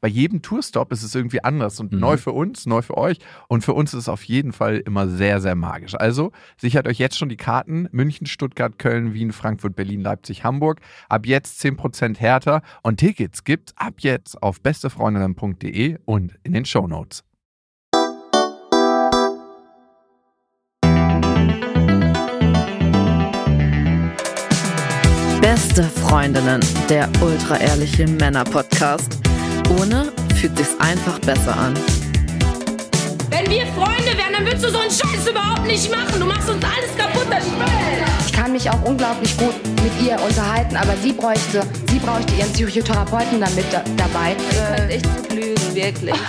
bei jedem Tourstop ist es irgendwie anders und Mhm. neu für uns, neu für euch und für uns ist es auf jeden Fall immer sehr, sehr magisch. Also sichert euch jetzt schon die Karten München, Stuttgart, Köln, Wien, Frankfurt, Berlin, Leipzig, Hamburg. Ab jetzt 10% härter und Tickets gibt's ab jetzt auf bestefreundinnen.de und in den Shownotes. Beste Freundinnen, der ultra-ehrliche Männer-Podcast. Ohne fühlt sich's einfach besser an. Wenn wir Freunde wären, dann würdest du so einen Scheiß überhaupt nicht machen. Du machst uns alles kaputt, das Spiel. Ich kann mich auch unglaublich gut mit ihr unterhalten, aber sie bräuchte, sie bräuchte ihren Psychotherapeuten damit da, dabei. Könnt echt gut lügen, wirklich.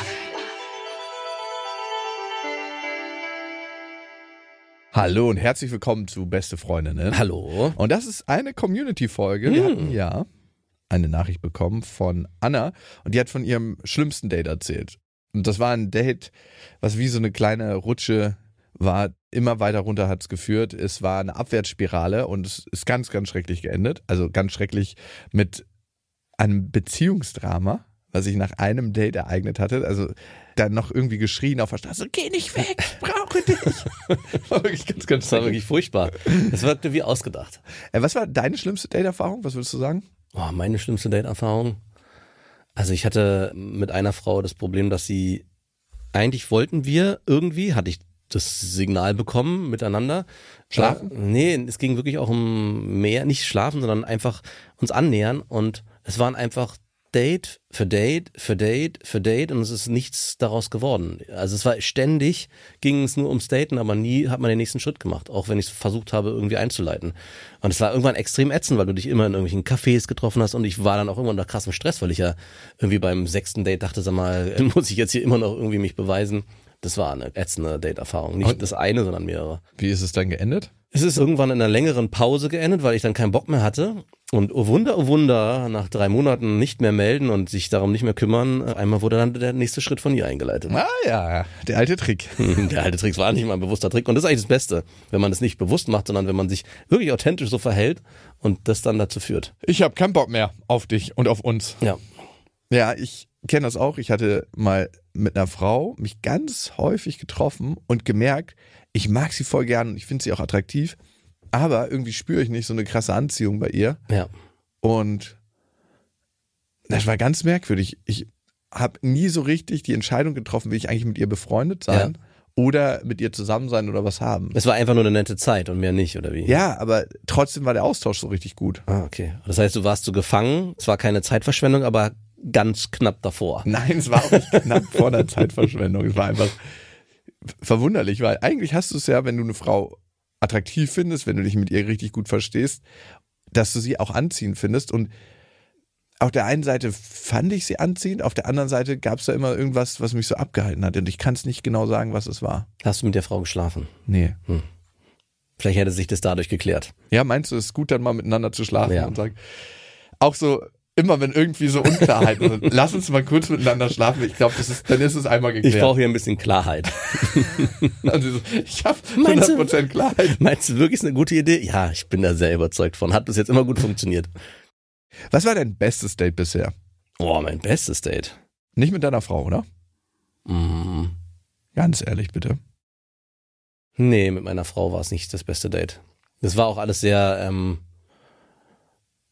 Hallo und herzlich willkommen zu Beste Freundinnen. Hallo. Und das ist eine Community-Folge. Wir hatten ja eine Nachricht bekommen von Anna und die hat von ihrem schlimmsten Date erzählt. Und das war ein Date, was wie so eine kleine Rutsche war. Immer weiter runter hat es geführt. Es war eine Abwärtsspirale und es ist ganz, ganz schrecklich geendet. Also ganz schrecklich mit einem Beziehungsdrama, was sich nach einem Date ereignet hatte. Also dann noch irgendwie geschrien auf der Straße, geh nicht weg, ich brauche dich. war wirklich ganz, ganz Das war wirklich furchtbar. Das wirkte wie ausgedacht. Äh, Was war deine schlimmste Date-Erfahrung? Was würdest du sagen? Oh, meine schlimmste Date-Erfahrung. Also ich hatte mit einer Frau das Problem, dass sie eigentlich wollten wir irgendwie, hatte ich das Signal bekommen miteinander. Schlafen? Äh, nee, es ging wirklich auch um mehr, nicht schlafen, sondern einfach uns annähern und es waren einfach Date für Date für Date für Date und es ist nichts daraus geworden. Also es war ständig, ging es nur ums Daten, aber nie hat man den nächsten Schritt gemacht, auch wenn ich es versucht habe, irgendwie einzuleiten. Und es war irgendwann extrem ätzend, weil du dich immer in irgendwelchen Cafés getroffen hast und ich war dann auch irgendwann unter krassem Stress, weil ich ja irgendwie beim sechsten Date dachte, sag mal, muss ich jetzt hier immer noch irgendwie mich beweisen. Das war eine ätzende Date-Erfahrung. Nicht Und- das eine, sondern mehrere. Wie ist es dann geendet? Es ist irgendwann in einer längeren Pause geendet, weil ich dann keinen Bock mehr hatte. Und oh Wunder, oh Wunder, nach drei Monaten nicht mehr melden und sich darum nicht mehr kümmern, einmal wurde dann der nächste Schritt von ihr eingeleitet. Ah ja, der alte Trick. Der alte Trick war nicht mal ein bewusster Trick. Und das ist eigentlich das Beste, wenn man das nicht bewusst macht, sondern wenn man sich wirklich authentisch so verhält und das dann dazu führt. Ich habe keinen Bock mehr auf dich und auf uns. Ja. Ja, ich kenne das auch. Ich hatte mal mit einer Frau mich ganz häufig getroffen und gemerkt, ich mag sie voll gern und ich finde sie auch attraktiv, aber irgendwie spüre ich nicht so eine krasse Anziehung bei ihr. Ja. Und das war ganz merkwürdig. Ich habe nie so richtig die Entscheidung getroffen, will ich eigentlich mit ihr befreundet sein oder mit ihr zusammen sein oder was haben. Es war einfach nur eine nette Zeit und mehr nicht, oder wie? Ja, aber trotzdem war der Austausch so richtig gut. Ah, okay. Das heißt, du warst so gefangen. Es war keine Zeitverschwendung, aber ganz knapp davor. Nein, es war auch nicht knapp vor der Zeitverschwendung. Es war einfach verwunderlich, weil eigentlich hast du es ja, wenn du eine Frau attraktiv findest, wenn du dich mit ihr richtig gut verstehst, dass du sie auch anziehend findest. Und auf der einen Seite fand ich sie anziehend, auf der anderen Seite gab es da immer irgendwas, was mich so abgehalten hat. Und ich kann es nicht genau sagen, was es war. Hast du mit der Frau geschlafen? Nee. Vielleicht hätte sich das dadurch geklärt. Ja, meinst du, es ist gut, dann mal miteinander zu schlafen Ja. und sagen, auch so, immer wenn irgendwie so Unklarheiten sind, lass uns mal kurz miteinander schlafen. Ich glaube, das ist, dann ist es einmal geklärt. Ich brauche hier ein bisschen Klarheit. Also so, ich habe Meinst du- 100% Klarheit. Meinst du wirklich ist eine gute Idee? Ja, ich bin da sehr überzeugt von. Hat bis jetzt immer gut funktioniert. Was war dein bestes Date bisher? Boah, mein bestes Date. Nicht mit deiner Frau, oder? Mm, Ganz ehrlich, bitte. nee, mit meiner Frau war es nicht das beste Date. Das war auch alles sehr, ähm,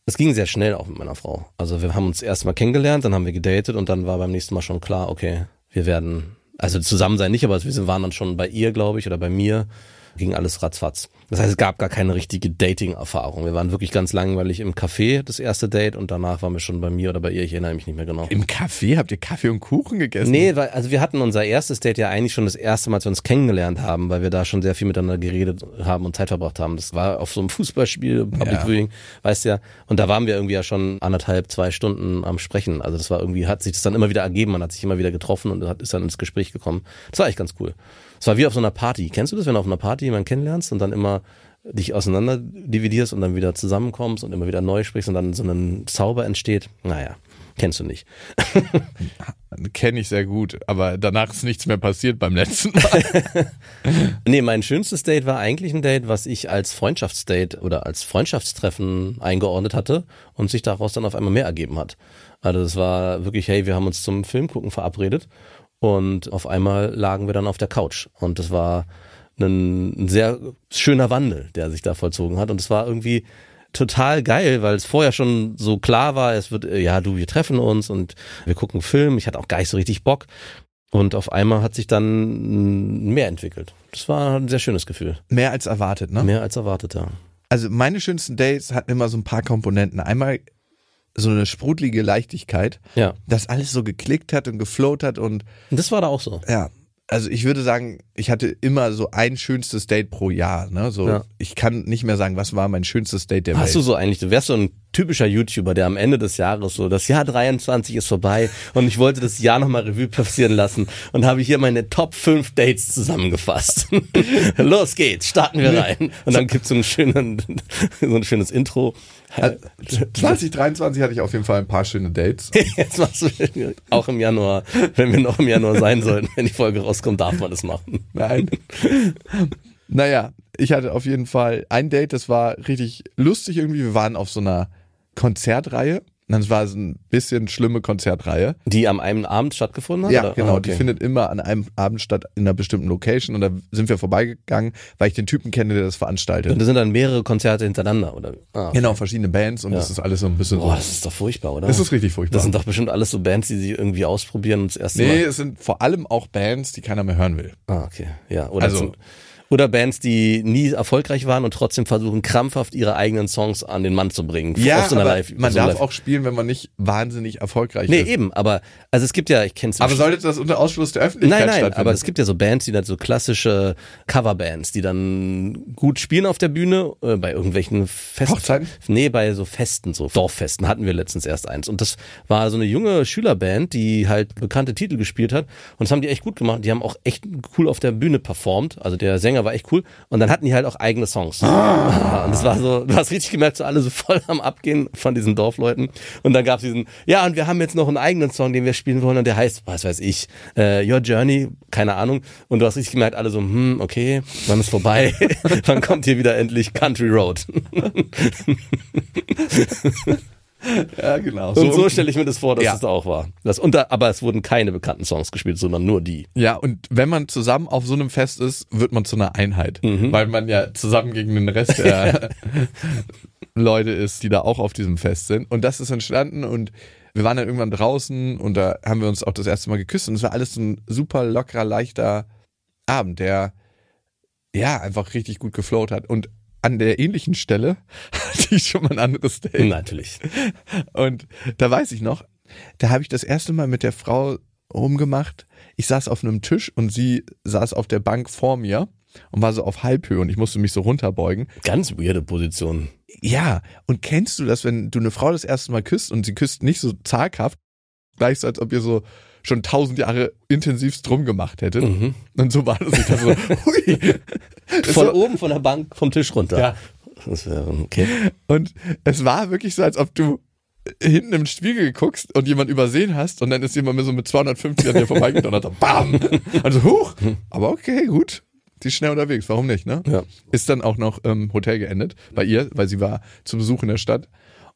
es ging sehr schnell auch mit meiner Frau. Also wir haben uns erst mal kennengelernt, dann haben wir gedatet und dann war beim nächsten Mal schon klar, okay, wir werden, also zusammen sein nicht, aber wir waren dann schon bei ihr, glaube ich, oder bei mir ging alles ratzfatz. Das heißt, es gab gar keine richtige Dating-Erfahrung. Wir waren wirklich ganz langweilig im Café, das erste Date, und danach waren wir schon bei mir oder bei ihr, ich erinnere mich nicht mehr genau. Im Café habt ihr Kaffee und Kuchen gegessen? Nee, weil, also wir hatten unser erstes Date ja eigentlich schon das erste Mal, als wir uns kennengelernt haben, weil wir da schon sehr viel miteinander geredet haben und Zeit verbracht haben. Das war auf so einem Fußballspiel, Public Ja. Viewing, weißt ja. Und da waren wir irgendwie ja schon anderthalb, zwei Stunden am Sprechen. Also das war irgendwie, hat sich das dann immer wieder ergeben, man hat sich immer wieder getroffen und hat, ist dann ins Gespräch gekommen. Das war echt ganz cool. Es war wie auf so einer Party. Kennst du das, wenn du auf einer Party jemanden kennenlernst und dann immer dich auseinander dividierst und dann wieder zusammenkommst und immer wieder neu sprichst und dann so ein Zauber entsteht? Naja, kennst du nicht. Kenne ich sehr gut, aber danach ist nichts mehr passiert beim letzten Mal. Nee, mein schönstes Date war eigentlich ein Date, was ich als Freundschaftsdate oder als Freundschaftstreffen eingeordnet hatte und sich daraus dann auf einmal mehr ergeben hat. Also das war wirklich, hey, wir haben uns zum Film gucken verabredet und auf einmal lagen wir dann auf der Couch und das war ein, ein sehr schöner Wandel, der sich da vollzogen hat und es war irgendwie total geil, weil es vorher schon so klar war, es wird, äh, ja, du, wir treffen uns und wir gucken Film. Ich hatte auch gar nicht so richtig Bock. Und auf einmal hat sich dann mehr entwickelt. Das war ein sehr schönes Gefühl. Mehr als erwartet, ne? Mehr als erwartet, ja. Also meine schönsten Dates hatten immer so ein paar Komponenten. Einmal so eine sprudelige Leichtigkeit, Ja. dass alles so geklickt hat und geflowt hat und Und das war da auch so. ja, also ich würde sagen, ich hatte immer so ein schönstes Date pro Jahr. Ne? So, Ja. Ich kann nicht mehr sagen, was war mein schönstes Date der Hast du Welt. so eigentlich, du wärst so ein typischer YouTuber, der am Ende des Jahres so, das Jahr 23 ist vorbei und ich wollte das Jahr nochmal Revue passieren lassen und habe hier meine Top 5 Dates zusammengefasst. Los geht's, starten wir rein. Und dann gibt's so, einen schönen, so ein schönes Intro. Also, 2023 hatte ich auf jeden Fall ein paar schöne Dates. Jetzt machst du auch im Januar, wenn wir noch im Januar sein sollten, wenn die Folge rauskommt, darf man das machen. Nein. naja, ich hatte auf jeden Fall ein Date, das war richtig lustig irgendwie. Wir waren auf so einer Konzertreihe. Das war so ein bisschen schlimme Konzertreihe. Die am einen Abend stattgefunden hat? Ja, oder? genau. Die okay. findet immer an einem Abend statt in einer bestimmten Location. Und da sind wir vorbeigegangen, weil ich den Typen kenne, der das veranstaltet. Und das sind dann mehrere Konzerte hintereinander, oder? Ah. Genau, verschiedene Bands und Ja. das ist alles so ein bisschen Boah, so. das ist doch furchtbar, oder? Das ist richtig furchtbar. Das sind doch bestimmt alles so Bands, die sich irgendwie ausprobieren und das erste nee, Mal. es sind vor allem auch Bands, die keiner mehr hören will. Ah, okay. Ja. Oder, Also- zum, oder Bands, die nie erfolgreich waren und trotzdem versuchen, krampfhaft ihre eigenen Songs an den Mann zu bringen. Ja, so Live, man so darf Live- auch spielen, wenn man nicht wahnsinnig erfolgreich Nee, ist. eben, aber also es gibt ja, ich kenn's Aber sollte das unter Ausschluss der Öffentlichkeit Nein, nein, aber es gibt ja so Bands, die dann so klassische Coverbands, die dann gut spielen auf der Bühne, äh, bei irgendwelchen Festen. Hochzeiten? Nee, bei so Festen, so Dorffesten hatten wir letztens erst eins. Und das war so eine junge Schülerband, die halt bekannte Titel gespielt hat. Und das haben die echt gut gemacht. Die haben auch echt cool auf der Bühne performt. Also der Sänger war echt cool. Und dann hatten die halt auch eigene Songs. Ah. Und das war so, du hast richtig gemerkt, so alle so voll am Abgehen von diesen Dorfleuten. Und dann gab's diesen, ja, und wir haben jetzt noch einen eigenen Song, den wir spielen wollen. Und der heißt, was weiß ich, äh, Your Journey, keine Ahnung. Und du hast richtig gemerkt, alle so, hm, okay, wann ist vorbei? wann kommt hier wieder endlich Country Road? ja, genau. Und so stelle ich mir das vor, dass Ja. es da auch war. Das unter, aber es wurden keine bekannten Songs gespielt, sondern nur die. Ja, und wenn man zusammen auf so einem Fest ist, wird man zu einer Einheit. Mhm. Weil man ja zusammen gegen den Rest der Leute ist, die da auch auf diesem Fest sind. Und das ist entstanden und wir waren dann irgendwann draußen und da haben wir uns auch das erste Mal geküsst und es war alles so ein super lockerer, leichter Abend, der ja einfach richtig gut geflowt hat. Und an der ähnlichen Stelle hatte ich schon mal ein anderes Date. Natürlich. Und da weiß ich noch, da habe ich das erste Mal mit der Frau rumgemacht. Ich saß auf einem Tisch und sie saß auf der Bank vor mir und war so auf Halbhöhe und ich musste mich so runterbeugen. Ganz weirde Position. Ja, und kennst du das, wenn du eine Frau das erste Mal küsst und sie küsst nicht so zaghaft, gleich so, als ob ihr so schon tausend Jahre intensivst drum gemacht hättet. Mhm. Und so war das. Ich dachte so, hui. Das Von war- oben von der Bank, vom Tisch runter. Ja. Okay. Und es war wirklich so, als ob du hinten im Spiegel guckst und jemand übersehen hast und dann ist jemand mit so mit 250 an dir vorbeigegangen und hat so BAM! Also huch! Aber okay, gut. Die ist schnell unterwegs, warum nicht, ne? Ja. Ist dann auch noch im Hotel geendet bei ihr, weil sie war zu Besuch in der Stadt.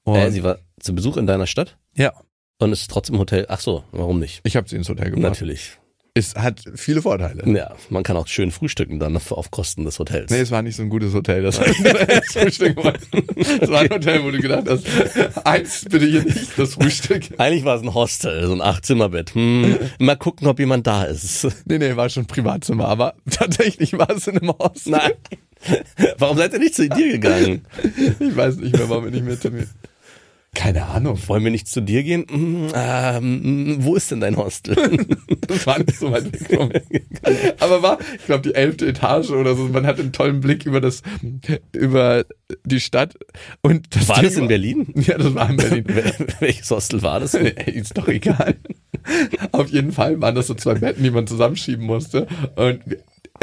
Und Äh, sie war zu Besuch in deiner Stadt ja, und ist trotzdem im Hotel. Ach so, warum nicht? ich habe sie ins Hotel gebracht. Natürlich. Es hat viele Vorteile. Ja, man kann auch schön frühstücken dann auf Kosten des Hotels. Nee, es war nicht so ein gutes Hotel. Das Frühstück. war- Es war ein Hotel, wo du gedacht hast, eins bitte hier nicht, das Frühstück. Eigentlich war es ein Hostel, so ein Acht-Zimmer-Bett. Hm, mal gucken, ob jemand da ist. Nee, nee, war schon Privatzimmer, aber tatsächlich war es in einem Hostel. Nein. Warum seid ihr nicht zu dir gegangen? Ich weiß nicht mehr, warum wir nicht mit mir. Keine Ahnung. Wollen wir nicht zu dir gehen? Hm, ähm, wo ist denn dein Hostel? Das war nicht so weit mir. Aber war, ich glaube, die elfte Etage oder so. Man hat einen tollen Blick über das, über die Stadt. Und das War Ding das in Berlin? Ja, das war in Berlin. Welches Hostel war das? Ist doch egal. Auf jeden Fall waren das so zwei Betten, die man zusammenschieben musste. Und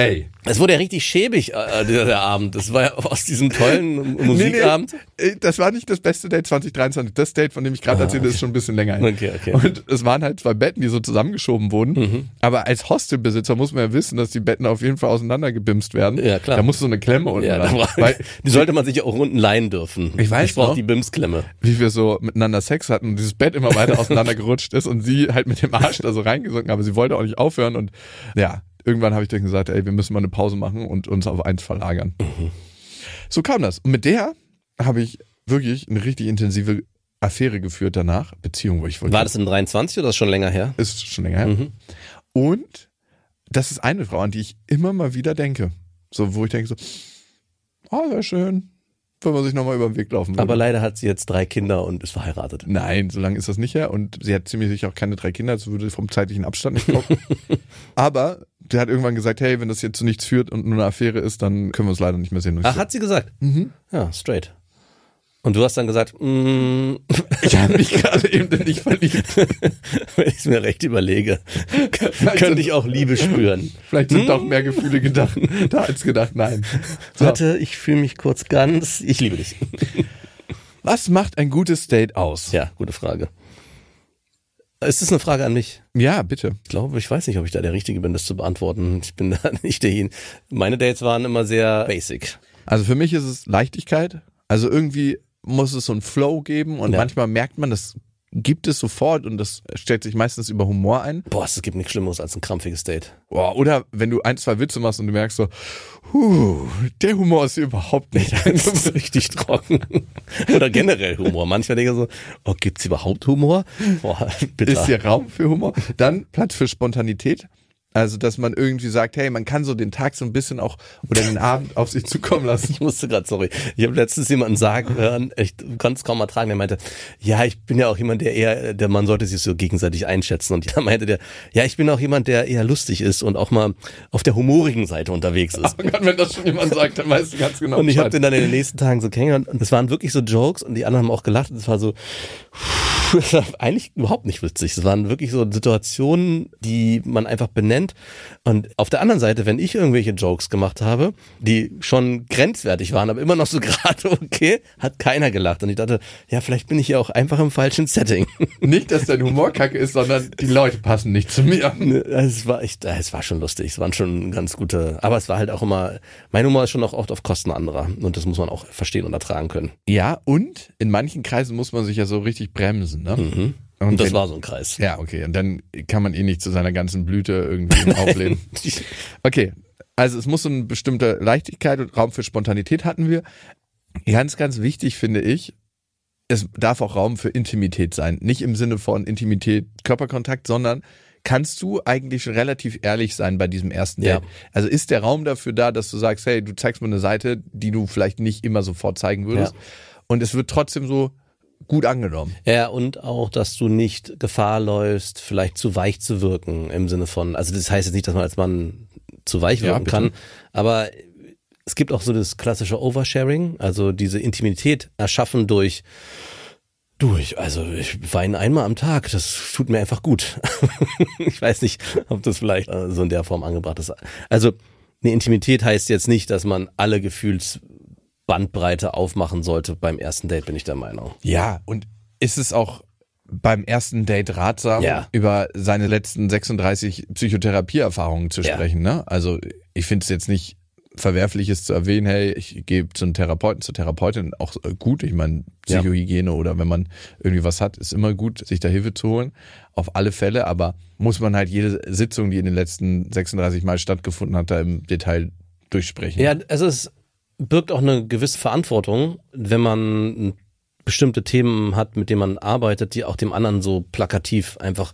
ey. Es wurde ja richtig schäbig, äh, der, der Abend. Das war ja aus diesem tollen Musikabend. Nee, nee, das war nicht das beste Date 2023. Das Date, von dem ich gerade erzähle, ist schon ein bisschen länger her. Okay, okay. Und es waren halt zwei Betten, die so zusammengeschoben wurden. Mhm. Aber als Hostelbesitzer muss man ja wissen, dass die Betten auf jeden Fall auseinandergebimst werden. Ja, klar. Da muss so eine Klemme unten Ja, ran. Weil, die sollte man sich auch unten leihen dürfen. Ich weiß Ich brauche die Bimsklemme. wie wir so miteinander Sex hatten und dieses Bett immer weiter auseinandergerutscht ist und sie halt mit dem Arsch da so reingesunken, aber sie wollte auch nicht aufhören und ja, irgendwann habe ich dann gesagt, ey, wir müssen mal eine Pause machen und uns auf eins verlagern. So kam das. Und mit der habe ich wirklich eine richtig intensive Affäre geführt danach, Beziehung, wo ich wollte. War das in 23 oder ist schon länger her? Ist schon länger her. Mhm. Und das ist eine Frau, an die ich immer mal wieder denke. So, wo ich denke so, oh, wäre schön, wenn man sich nochmal über den Weg laufen würde. Aber leider hat sie jetzt drei Kinder und ist verheiratet. Nein, so lange ist das nicht her. Und sie hat ziemlich sicher auch keine drei Kinder, das würde vom zeitlichen Abstand nicht kommen. Aber der hat irgendwann gesagt, hey, wenn das jetzt zu nichts führt und nur eine Affäre ist, dann können wir uns leider nicht mehr sehen. Ach, so, hat sie gesagt? Mhm. Ja, straight. Und du hast dann gesagt, mm, ich habe mich gerade eben nicht verliebt. wenn ich es mir recht überlege, Vielleicht könnte sind- ich auch Liebe spüren. Vielleicht sind doch mehr Gefühle gedacht, da als gedacht, nein. So, Warte, ich fühle mich kurz ganz. Ich liebe dich. was macht ein gutes Date aus? Ja, gute Frage. Ist das eine Frage an mich? Ja, bitte. Ich glaube, ich weiß nicht, ob ich da der Richtige bin, das zu beantworten. Ich bin da nicht derjenige. Meine Dates waren immer sehr basic. Also für mich ist es Leichtigkeit. Also irgendwie muss es so einen Flow geben und Ja. manchmal merkt man, das gibt es sofort und das stellt sich meistens über Humor ein. Boah, es gibt nichts Schlimmeres als ein krampfiges Date. Boah, oder wenn du ein, zwei Witze machst und du merkst so, huh, der Humor ist hier überhaupt nicht. Das ist richtig trocken. Oder generell Humor. Manchmal denke ich so, oh, gibt's überhaupt Humor? Boah, bitter. ist hier Raum für Humor. Dann Platz für Spontanität. Also, dass man irgendwie sagt, hey, man kann so den Tag so ein bisschen auch oder den Abend auf sich zukommen lassen. Ich musste gerade, sorry. Ich habe letztens jemanden sagen hören, ich konnte es kaum ertragen, der meinte, ja, ich bin ja auch jemand, der eher, der man sollte sich so gegenseitig einschätzen. Und ja, meinte der, ja, ich bin auch jemand, der eher lustig ist und auch mal auf der humorigen Seite unterwegs ist. Oh Gott, wenn das schon jemand sagt, dann weißt du ganz genau. Und ich habe den dann in den nächsten Tagen so kennengelernt und es waren wirklich so Jokes und die anderen haben auch gelacht. und Es war so, es war eigentlich überhaupt nicht witzig. Es waren wirklich so Situationen, die man einfach benennt. Und auf der anderen Seite, wenn ich irgendwelche Jokes gemacht habe, die schon grenzwertig waren, aber immer noch so gerade okay, hat keiner gelacht. Und ich dachte, ja, vielleicht bin ich ja auch einfach im falschen Setting. Nicht, dass dein Humor kacke ist, sondern die Leute passen nicht zu mir. Es war echt, es war schon lustig. Es waren schon ganz gute, aber es war halt auch immer, mein Humor ist schon auch oft auf Kosten anderer. Und das muss man auch verstehen und ertragen können. Ja, und in manchen Kreisen muss man sich ja so richtig bremsen, ne? Mhm. Und, das wenn- war so ein Kreis. Ja, okay. Und dann kann man eh nicht zu seiner ganzen Blüte irgendwie aufleben. Okay. Also es muss so eine bestimmte Leichtigkeit und Raum für Spontanität hatten wir. Ganz, ganz wichtig finde ich, es darf auch Raum für Intimität sein. Nicht im Sinne von Intimität, Körperkontakt, sondern kannst du eigentlich schon relativ ehrlich sein bei diesem ersten Ja. Date? Also ist der Raum dafür da, dass du sagst, hey, du zeigst mir eine Seite, die du vielleicht nicht immer sofort zeigen würdest. Ja. Und es wird trotzdem so gut angenommen. Ja, und auch, dass du nicht Gefahr läufst, vielleicht zu weich zu wirken im Sinne von, also das heißt jetzt nicht, dass man als Mann zu weich Ja, wirken bitte. kann, aber es gibt auch so das klassische Oversharing, also diese Intimität erschaffen durch durch, also ich weine einmal am Tag, das tut mir einfach gut. ich weiß nicht, ob das vielleicht äh, so in der Form angebracht ist. Also eine Intimität heißt jetzt nicht, dass man alle Gefühlsbandbreite aufmachen sollte beim ersten Date, bin ich der Meinung. Ja, und ist es auch beim ersten Date ratsam, Ja. über seine letzten 36 Psychotherapieerfahrungen zu Ja. sprechen, ne? Also ich finde es jetzt nicht verwerflich ist zu erwähnen, hey, ich gehe zu einem Therapeuten, zur Therapeutin, auch äh, gut. Ich meine, Psychohygiene oder wenn man irgendwie was hat, ist immer gut, sich da Hilfe zu holen. Auf alle Fälle, aber muss man halt jede Sitzung, die in den letzten 36 Mal stattgefunden hat, da im Detail durchsprechen. Ja, es birgt auch eine gewisse Verantwortung, wenn man bestimmte Themen hat, mit denen man arbeitet, die auch dem anderen so plakativ einfach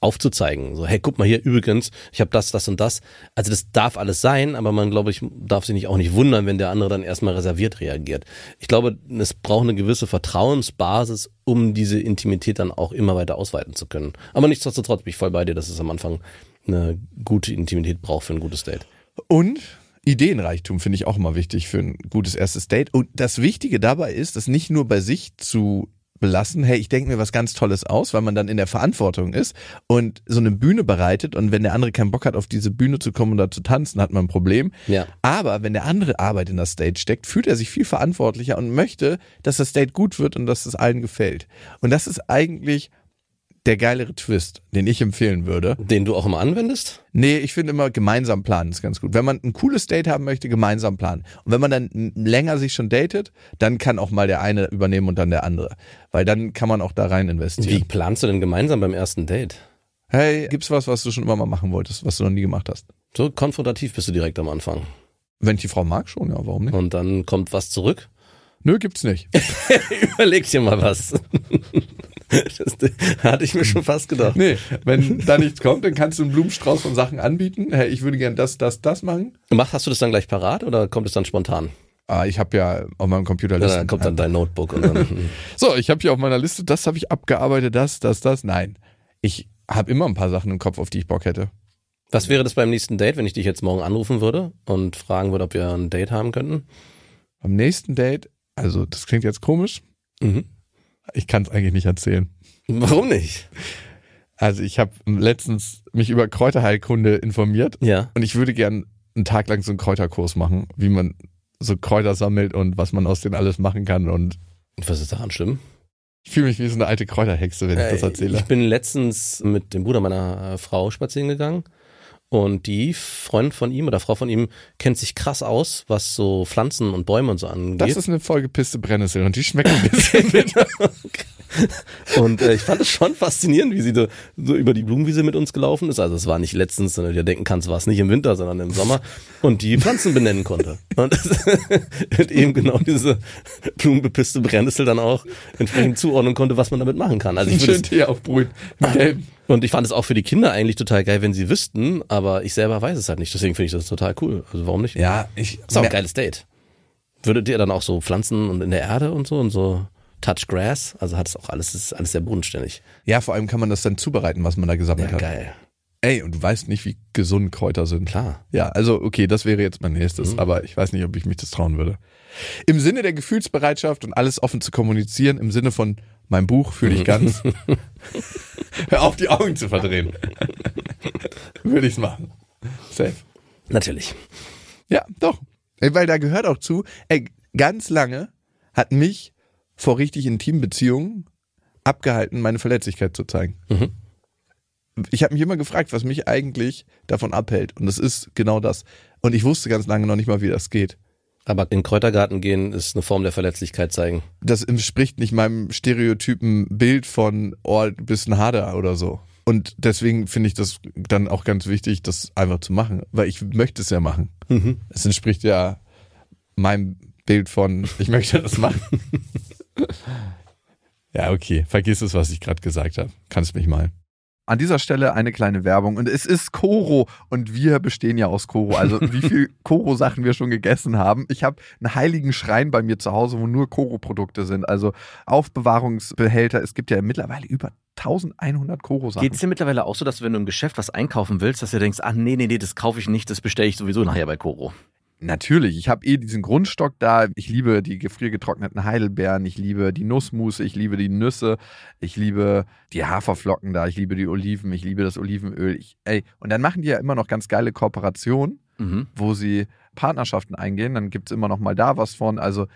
aufzuzeigen. So, hey, guck mal hier übrigens, ich habe das, das und das. Also das darf alles sein, aber man, glaube ich, darf sich nicht auch nicht wundern, wenn der andere dann erstmal reserviert reagiert. Ich glaube, es braucht eine gewisse Vertrauensbasis, um diese Intimität dann auch immer weiter ausweiten zu können. Aber nichtsdestotrotz bin ich voll bei dir, dass es am Anfang eine gute Intimität braucht für ein gutes Date. Und Ideenreichtum finde ich auch immer wichtig für ein gutes erstes Date. Und das Wichtige dabei ist, das nicht nur bei sich zu belassen, hey, ich denke mir was ganz Tolles aus, weil man dann in der Verantwortung ist und so eine Bühne bereitet und wenn der andere keinen Bock hat, auf diese Bühne zu kommen und da zu tanzen, hat man ein Problem. Ja. Aber wenn der andere Arbeit in das Date steckt, fühlt er sich viel verantwortlicher und möchte, dass das Date gut wird und dass es allen gefällt. Und das ist eigentlich der geilere Twist, den ich empfehlen würde. Den du auch immer anwendest? Nee, ich finde immer gemeinsam planen ist ganz gut. Wenn man ein cooles Date haben möchte, gemeinsam planen. Und wenn man dann länger sich schon datet, dann kann auch mal der eine übernehmen und dann der andere. Weil dann kann man auch da rein investieren. Wie planst du denn gemeinsam beim ersten Date? Hey, gibt's was, was du schon immer mal machen wolltest, was du noch nie gemacht hast? So konfrontativ bist du direkt am Anfang. Wenn ich die Frau mag, schon, ja, warum nicht? Und dann kommt was zurück? Nö, gibt's nicht. Überleg dir mal was. Das hatte ich mir schon fast gedacht. Nee, wenn da nichts kommt, dann kannst du einen Blumenstrauß von Sachen anbieten. Hey, ich würde gern das, das, das machen. Mach, hast du das dann gleich parat oder kommt es dann spontan? Ah, ich habe ja auf meinem Computer Ja, Listen. dann kommt dann dein Notebook und dann. So, ich habe hier auf meiner Liste, das habe ich abgearbeitet, das, das, das. Nein, ich habe immer ein paar Sachen im Kopf, auf die ich Bock hätte. Was wäre das beim nächsten Date, wenn ich dich jetzt morgen anrufen würde und fragen würde, ob wir ein Date haben könnten? Beim nächsten Date, also das klingt jetzt komisch, Mhm. Ich kann es eigentlich nicht erzählen. Warum nicht? Also ich habe letztens mich über Kräuterheilkunde informiert Ja. und ich würde gern einen Tag lang so einen Kräuterkurs machen, wie man so Kräuter sammelt und was man aus denen alles machen kann. Und Was ist daran schlimm? ich fühle mich wie so eine alte Kräuterhexe, wenn ich das Äh, erzähle. Ich bin letztens mit dem Bruder meiner äh, Frau spazieren gegangen und die Freundin von ihm oder Frau von ihm kennt sich krass aus, was so Pflanzen und Bäume und so angeht. Das ist eine vollgepisste Brennnessel und die schmeckt ein bisschen. Und äh, ich fand es schon faszinierend, wie sie so, so über die Blumenwiese mit uns gelaufen ist. Also es war nicht letztens, sondern ihr denken kannst, war es nicht im Winter, sondern im Sommer. Und die Pflanzen benennen konnte. Und, und eben genau diese blumenbepisste Brennnessel dann auch entsprechend zuordnen konnte, was man damit machen kann. Also ich würde Schön Tee aufbrühen. Und ich fand es auch für die Kinder eigentlich total geil, wenn sie wüssten, aber ich selber weiß es halt nicht. Deswegen finde ich das total cool. Also warum nicht? Ja, ich. Ist auch ein geiles Date. Würdet ihr dann auch so Pflanzen und in der Erde und so und so Touch Grass? Also hat es auch alles, ist alles sehr bodenständig. Ja, vor allem kann man das dann zubereiten, was man da gesammelt Ja, hat. geil. Ey, und du weißt nicht, wie gesund Kräuter sind. Klar. Ja, also okay, das wäre jetzt mein nächstes, aber ich weiß nicht, ob ich mich das trauen würde. Im Sinne der Gefühlsbereitschaft und alles offen zu kommunizieren, im Sinne von mein Buch fühle ich ganz. Hör auf, die Augen zu verdrehen. würde ich's machen. Safe. Natürlich. Ja, doch. Weil da gehört auch zu, ey, ganz lange hat mich vor richtig intimen Beziehungen abgehalten, meine Verletzlichkeit zu zeigen. Mhm. Ich habe mich immer gefragt, was mich eigentlich davon abhält. Und das ist genau das. Und ich wusste ganz lange noch nicht mal, wie das geht. Aber in den Kräutergarten gehen ist eine Form der Verletzlichkeit zeigen. Das entspricht nicht meinem stereotypen Bild von, oh, du bist ein Hader oder so. Und deswegen finde ich das dann auch ganz wichtig, das einfach zu machen, weil ich möchte es ja machen. Es entspricht ja meinem Bild von, ich möchte das machen. ja, okay, vergiss es, was ich gerade gesagt habe. Kannst mich mal. An dieser Stelle eine kleine Werbung und es ist Koro und wir bestehen ja aus Koro. Also wie viel Koro-Sachen wir schon gegessen haben. Ich habe einen heiligen Schrein bei mir zu Hause, wo nur Koro-Produkte sind. Also Aufbewahrungsbehälter. Es gibt ja mittlerweile über 1100 Koro-Sachen. Geht es dir mittlerweile auch so, dass wenn du im Geschäft was einkaufen willst, dass du denkst, ach nee, nee, nee, das kaufe ich nicht, das bestelle ich sowieso nachher bei Koro. Natürlich, ich habe eh diesen Grundstock da. Ich liebe die gefriergetrockneten Heidelbeeren, ich liebe die Nussmusse, ich liebe die Nüsse, ich liebe die Haferflocken da, ich liebe die Oliven, ich liebe das Olivenöl. Ich, ey, und dann machen die ja immer noch ganz geile Kooperationen, Mhm. wo sie Partnerschaften eingehen. Dann gibt es immer noch mal da was von. Also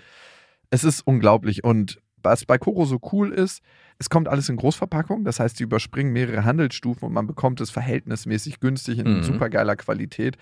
es ist unglaublich. Und was bei Koro so cool ist, es kommt alles in Großverpackung. Das heißt, sie überspringen mehrere Handelsstufen und man bekommt es verhältnismäßig günstig in Mhm. supergeiler Qualität.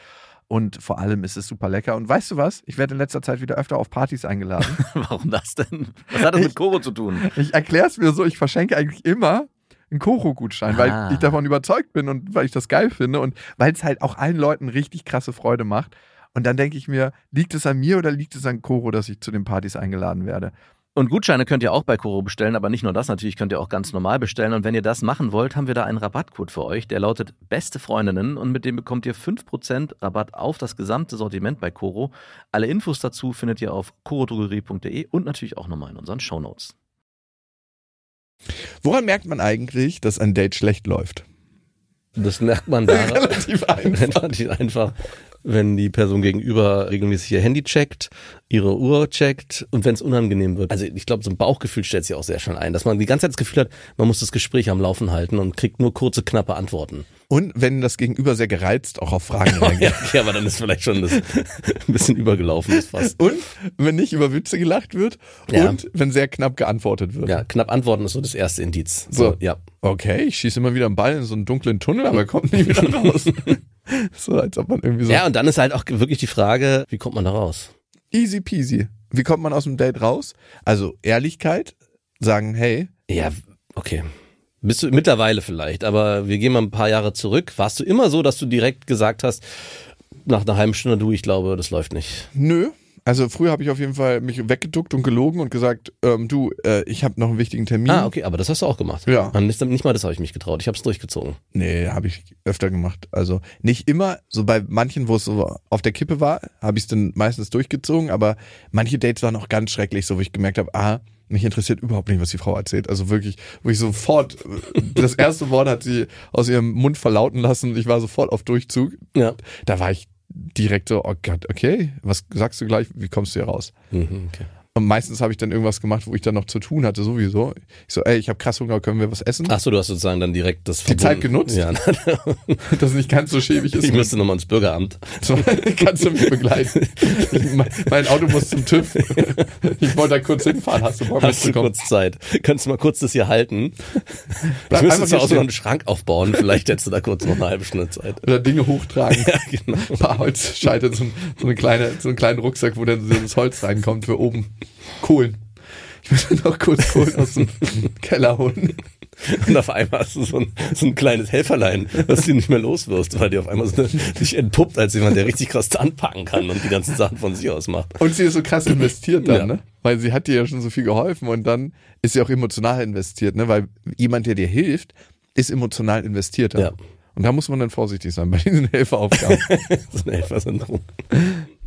Und vor allem ist es super lecker. Und weißt du was? Ich werde in letzter Zeit wieder öfter auf Partys eingeladen. Warum das denn? Was hat das mit Koro zu tun? Ich erkläre es mir so, ich verschenke eigentlich immer einen Koro-Gutschein, weil Ah. ich davon überzeugt bin und weil ich das geil finde und weil es halt auch allen Leuten richtig krasse Freude macht. Und dann denke ich mir, liegt es an mir oder liegt es an Koro, dass ich zu den Partys eingeladen werde? Und Gutscheine könnt ihr auch bei Koro bestellen, aber nicht nur das, natürlich könnt ihr auch ganz normal bestellen. Und wenn ihr das machen wollt, haben wir da einen Rabattcode für euch, der lautet Beste Freundinnen und mit dem bekommt ihr 5% Rabatt auf das gesamte Sortiment bei Koro. Alle Infos dazu findet ihr auf korodrogerie.de und natürlich auch nochmal in unseren Shownotes. Woran merkt man eigentlich, dass ein Date schlecht läuft? Das merkt man daran. Relativ einfach. Relativ einfach. Wenn die Person gegenüber regelmäßig ihr Handy checkt, ihre Uhr checkt und wenn es unangenehm wird. Also ich glaube, so ein Bauchgefühl stellt sich auch sehr schnell ein, dass man die ganze Zeit das Gefühl hat, man muss das Gespräch am Laufen halten und kriegt nur kurze, knappe Antworten. Und wenn das Gegenüber sehr gereizt auch auf Fragen reagiert. Ja, okay, aber dann ist vielleicht schon das ein bisschen übergelaufen, das fast. Und wenn nicht über Witze gelacht wird Ja. und wenn sehr knapp geantwortet wird. Ja, knapp antworten ist so das erste Indiz. So. So, ja. Okay, ich schieße immer wieder einen Ball in so einen dunklen Tunnel, aber er kommt nie wieder raus. so, als ob man irgendwie so Ja, und dann ist halt auch wirklich die Frage, wie kommt man da raus? easy peasy. Wie kommt man aus dem Date raus? Also Ehrlichkeit, sagen, hey, Ja, okay. Bist du mittlerweile vielleicht, aber wir gehen mal ein paar Jahre zurück. Warst du immer so, dass du direkt gesagt hast, nach einer halben Stunde, du, ich glaube, das läuft nicht. nö. Also früher habe ich auf jeden Fall mich weggeduckt und gelogen und gesagt, ähm, du, äh, ich habe noch einen wichtigen Termin. Ah, okay, aber das hast du auch gemacht. Ja. Nicht, nicht mal das habe ich mich getraut. Ich habe es durchgezogen. Nee, habe ich öfter gemacht. Also nicht immer, so bei manchen, wo es so auf der Kippe war, habe ich es dann meistens durchgezogen, aber manche Dates waren auch ganz schrecklich, so wo ich gemerkt habe, ah, mich interessiert überhaupt nicht, was die Frau erzählt. Also wirklich, wo ich sofort, äh, das erste Wort hat sie aus ihrem Mund verlauten lassen, ich war sofort auf Durchzug. Ja. Da war ich direkt so, oh Gott, okay, was sagst du gleich, wie kommst du hier raus? Mhm, okay. Und meistens habe ich dann irgendwas gemacht, wo ich dann noch zu tun hatte, sowieso. Ich so, ey, ich habe krass Hunger, können wir was essen? Ach so, du hast sozusagen dann direkt das Die Zeit genutzt? Ja, Das nicht ganz so schäbig ist. ich müsste nochmal ins Bürgeramt. So, kannst du mich begleiten? Mein- Auto muss zum TÜV. Ich wollte da kurz hinfahren. Hast du Bock Hast du kurz Zeit? Kannst du mal kurz das hier halten? Bleib ich müsste zu Hause noch einen Schrank aufbauen. Vielleicht hättest du da kurz noch eine halbe Stunde Zeit. Oder Dinge hochtragen. Ja, genau. Ein paar Holzscheite, so, so, eine kleine, so einen kleinen Rucksack, wo dann so das Holz reinkommt für oben. Kohlen. Ich muss noch kurz Kohlen aus dem Keller holen. Und auf einmal hast du so ein, so ein kleines Helferlein, was du nicht mehr los wirst, weil dir auf einmal so eine, sich entpuppt als jemand, der richtig krass anpacken kann und die ganzen Sachen von sich aus macht. Und sie ist so krass investiert dann, Ja. ne? Weil sie hat dir ja schon so viel geholfen und dann ist sie auch emotional investiert, ne? Weil jemand, der dir hilft, ist emotional investierter. Ja. Und da muss man dann vorsichtig sein bei diesen Helferaufgaben. So ein Helfersyndrom.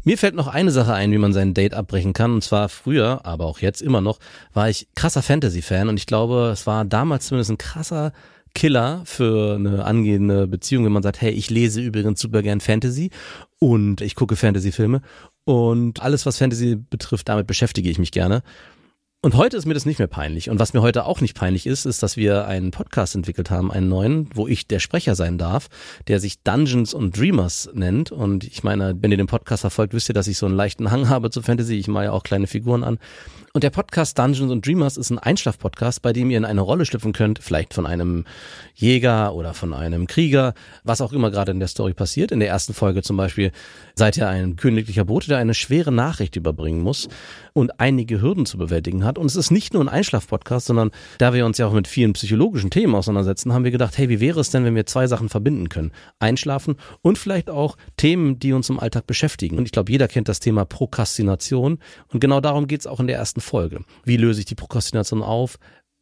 Mir fällt noch eine Sache ein, wie man sein Date abbrechen kann. Und zwar früher, aber auch jetzt immer noch, war ich krasser Fantasy-Fan. Und ich glaube, es war damals zumindest ein krasser Killer für eine angehende Beziehung, wenn man sagt, hey, ich lese übrigens super gern Fantasy und ich gucke Fantasy-Filme. Und alles, was Fantasy betrifft, damit beschäftige ich mich gerne. Und heute ist mir das nicht mehr peinlich. Und was mir heute auch nicht peinlich ist, ist, dass wir einen Podcast entwickelt haben, einen neuen, wo ich der Sprecher sein darf, der sich Dungeons und Dreamers nennt. Und ich meine, wenn ihr den Podcast verfolgt, wisst ihr, dass ich so einen leichten Hang habe zu Fantasy. Ich mache ja auch kleine Figuren an. Und der Podcast Dungeons und Dreamers ist ein Einschlaf-Podcast, bei dem ihr in eine Rolle schlüpfen könnt, vielleicht von einem Jäger oder von einem Krieger, was auch immer gerade in der Story passiert. In der ersten Folge zum Beispiel seid ihr ein königlicher Bote, der eine schwere Nachricht überbringen muss und einige Hürden zu bewältigen hat. Und es ist nicht nur ein Einschlaf-Podcast, sondern da wir uns ja auch mit vielen psychologischen Themen auseinandersetzen, haben wir gedacht, hey, wie wäre es denn, wenn wir zwei Sachen verbinden können? Einschlafen und vielleicht auch Themen, die uns im Alltag beschäftigen. Und ich glaube, jeder kennt das Thema Prokrastination. Und genau darum geht es auch in der ersten Folge. Wie löse ich die Prokrastination auf?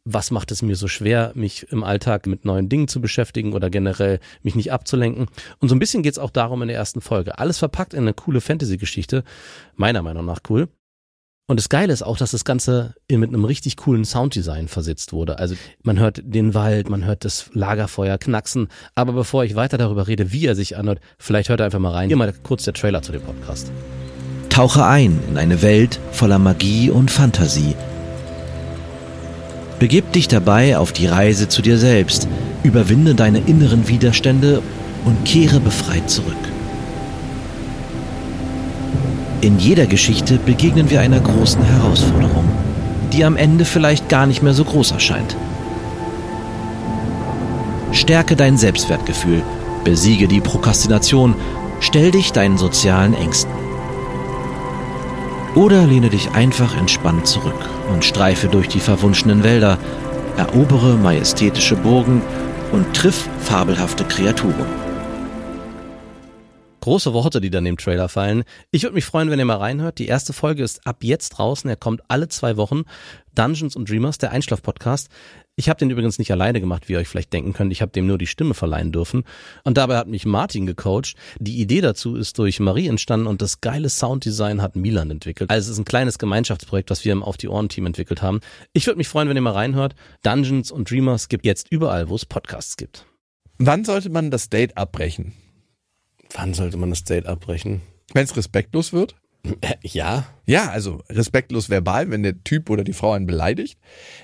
was macht es mir so schwer, mich im Alltag mit neuen Dingen zu beschäftigen oder generell mich nicht abzulenken. Und so ein bisschen geht es auch darum in der ersten Folge. Alles verpackt in eine coole Fantasy-Geschichte, meiner Meinung nach cool. Und das Geile ist auch, dass das Ganze mit einem richtig coolen Sounddesign versetzt wurde. Also man hört den Wald, man hört das Lagerfeuer knacksen. Aber bevor ich weiter darüber rede, wie er sich anhört, vielleicht hört er einfach mal rein. Hier mal kurz der Trailer zu dem Podcast. Tauche ein in eine Welt voller Magie und Fantasie. Begib dich dabei auf die Reise zu dir selbst, überwinde deine inneren Widerstände und kehre befreit zurück. In jeder Geschichte begegnen wir einer großen Herausforderung, die am Ende vielleicht gar nicht mehr so groß erscheint. Stärke dein Selbstwertgefühl, besiege die Prokrastination Stell dich deinen sozialen Ängsten. Oder lehne dich einfach entspannt zurück und streife durch die verwunschenen Wälder, erobere majestätische Burgen und triff fabelhafte Kreaturen. Große Worte, die dann im Trailer fallen. Ich würde mich freuen, wenn ihr mal reinhört. Die erste Folge ist ab jetzt draußen. Er kommt alle zwei Wochen. Dungeons und Dreamers, der Einschlaf-Podcast. Ich habe den übrigens nicht alleine gemacht, wie ihr euch vielleicht denken könnt. Ich habe dem nur die Stimme verleihen dürfen. Und dabei hat mich Martin gecoacht. Die Idee dazu ist durch Marie entstanden und das geile Sounddesign hat Milan entwickelt. Also es ist ein kleines Gemeinschaftsprojekt, was wir im Auf die Ohren-Team entwickelt haben. Ich würde mich freuen, wenn ihr mal reinhört. Dungeons und Dreamers gibt jetzt überall, wo es Podcasts gibt. Wann sollte man das Date abbrechen? Wann sollte man das Date abbrechen? Wenn es respektlos wird? Äh, ja. Ja, also respektlos verbal, wenn der Typ oder die Frau einen beleidigt.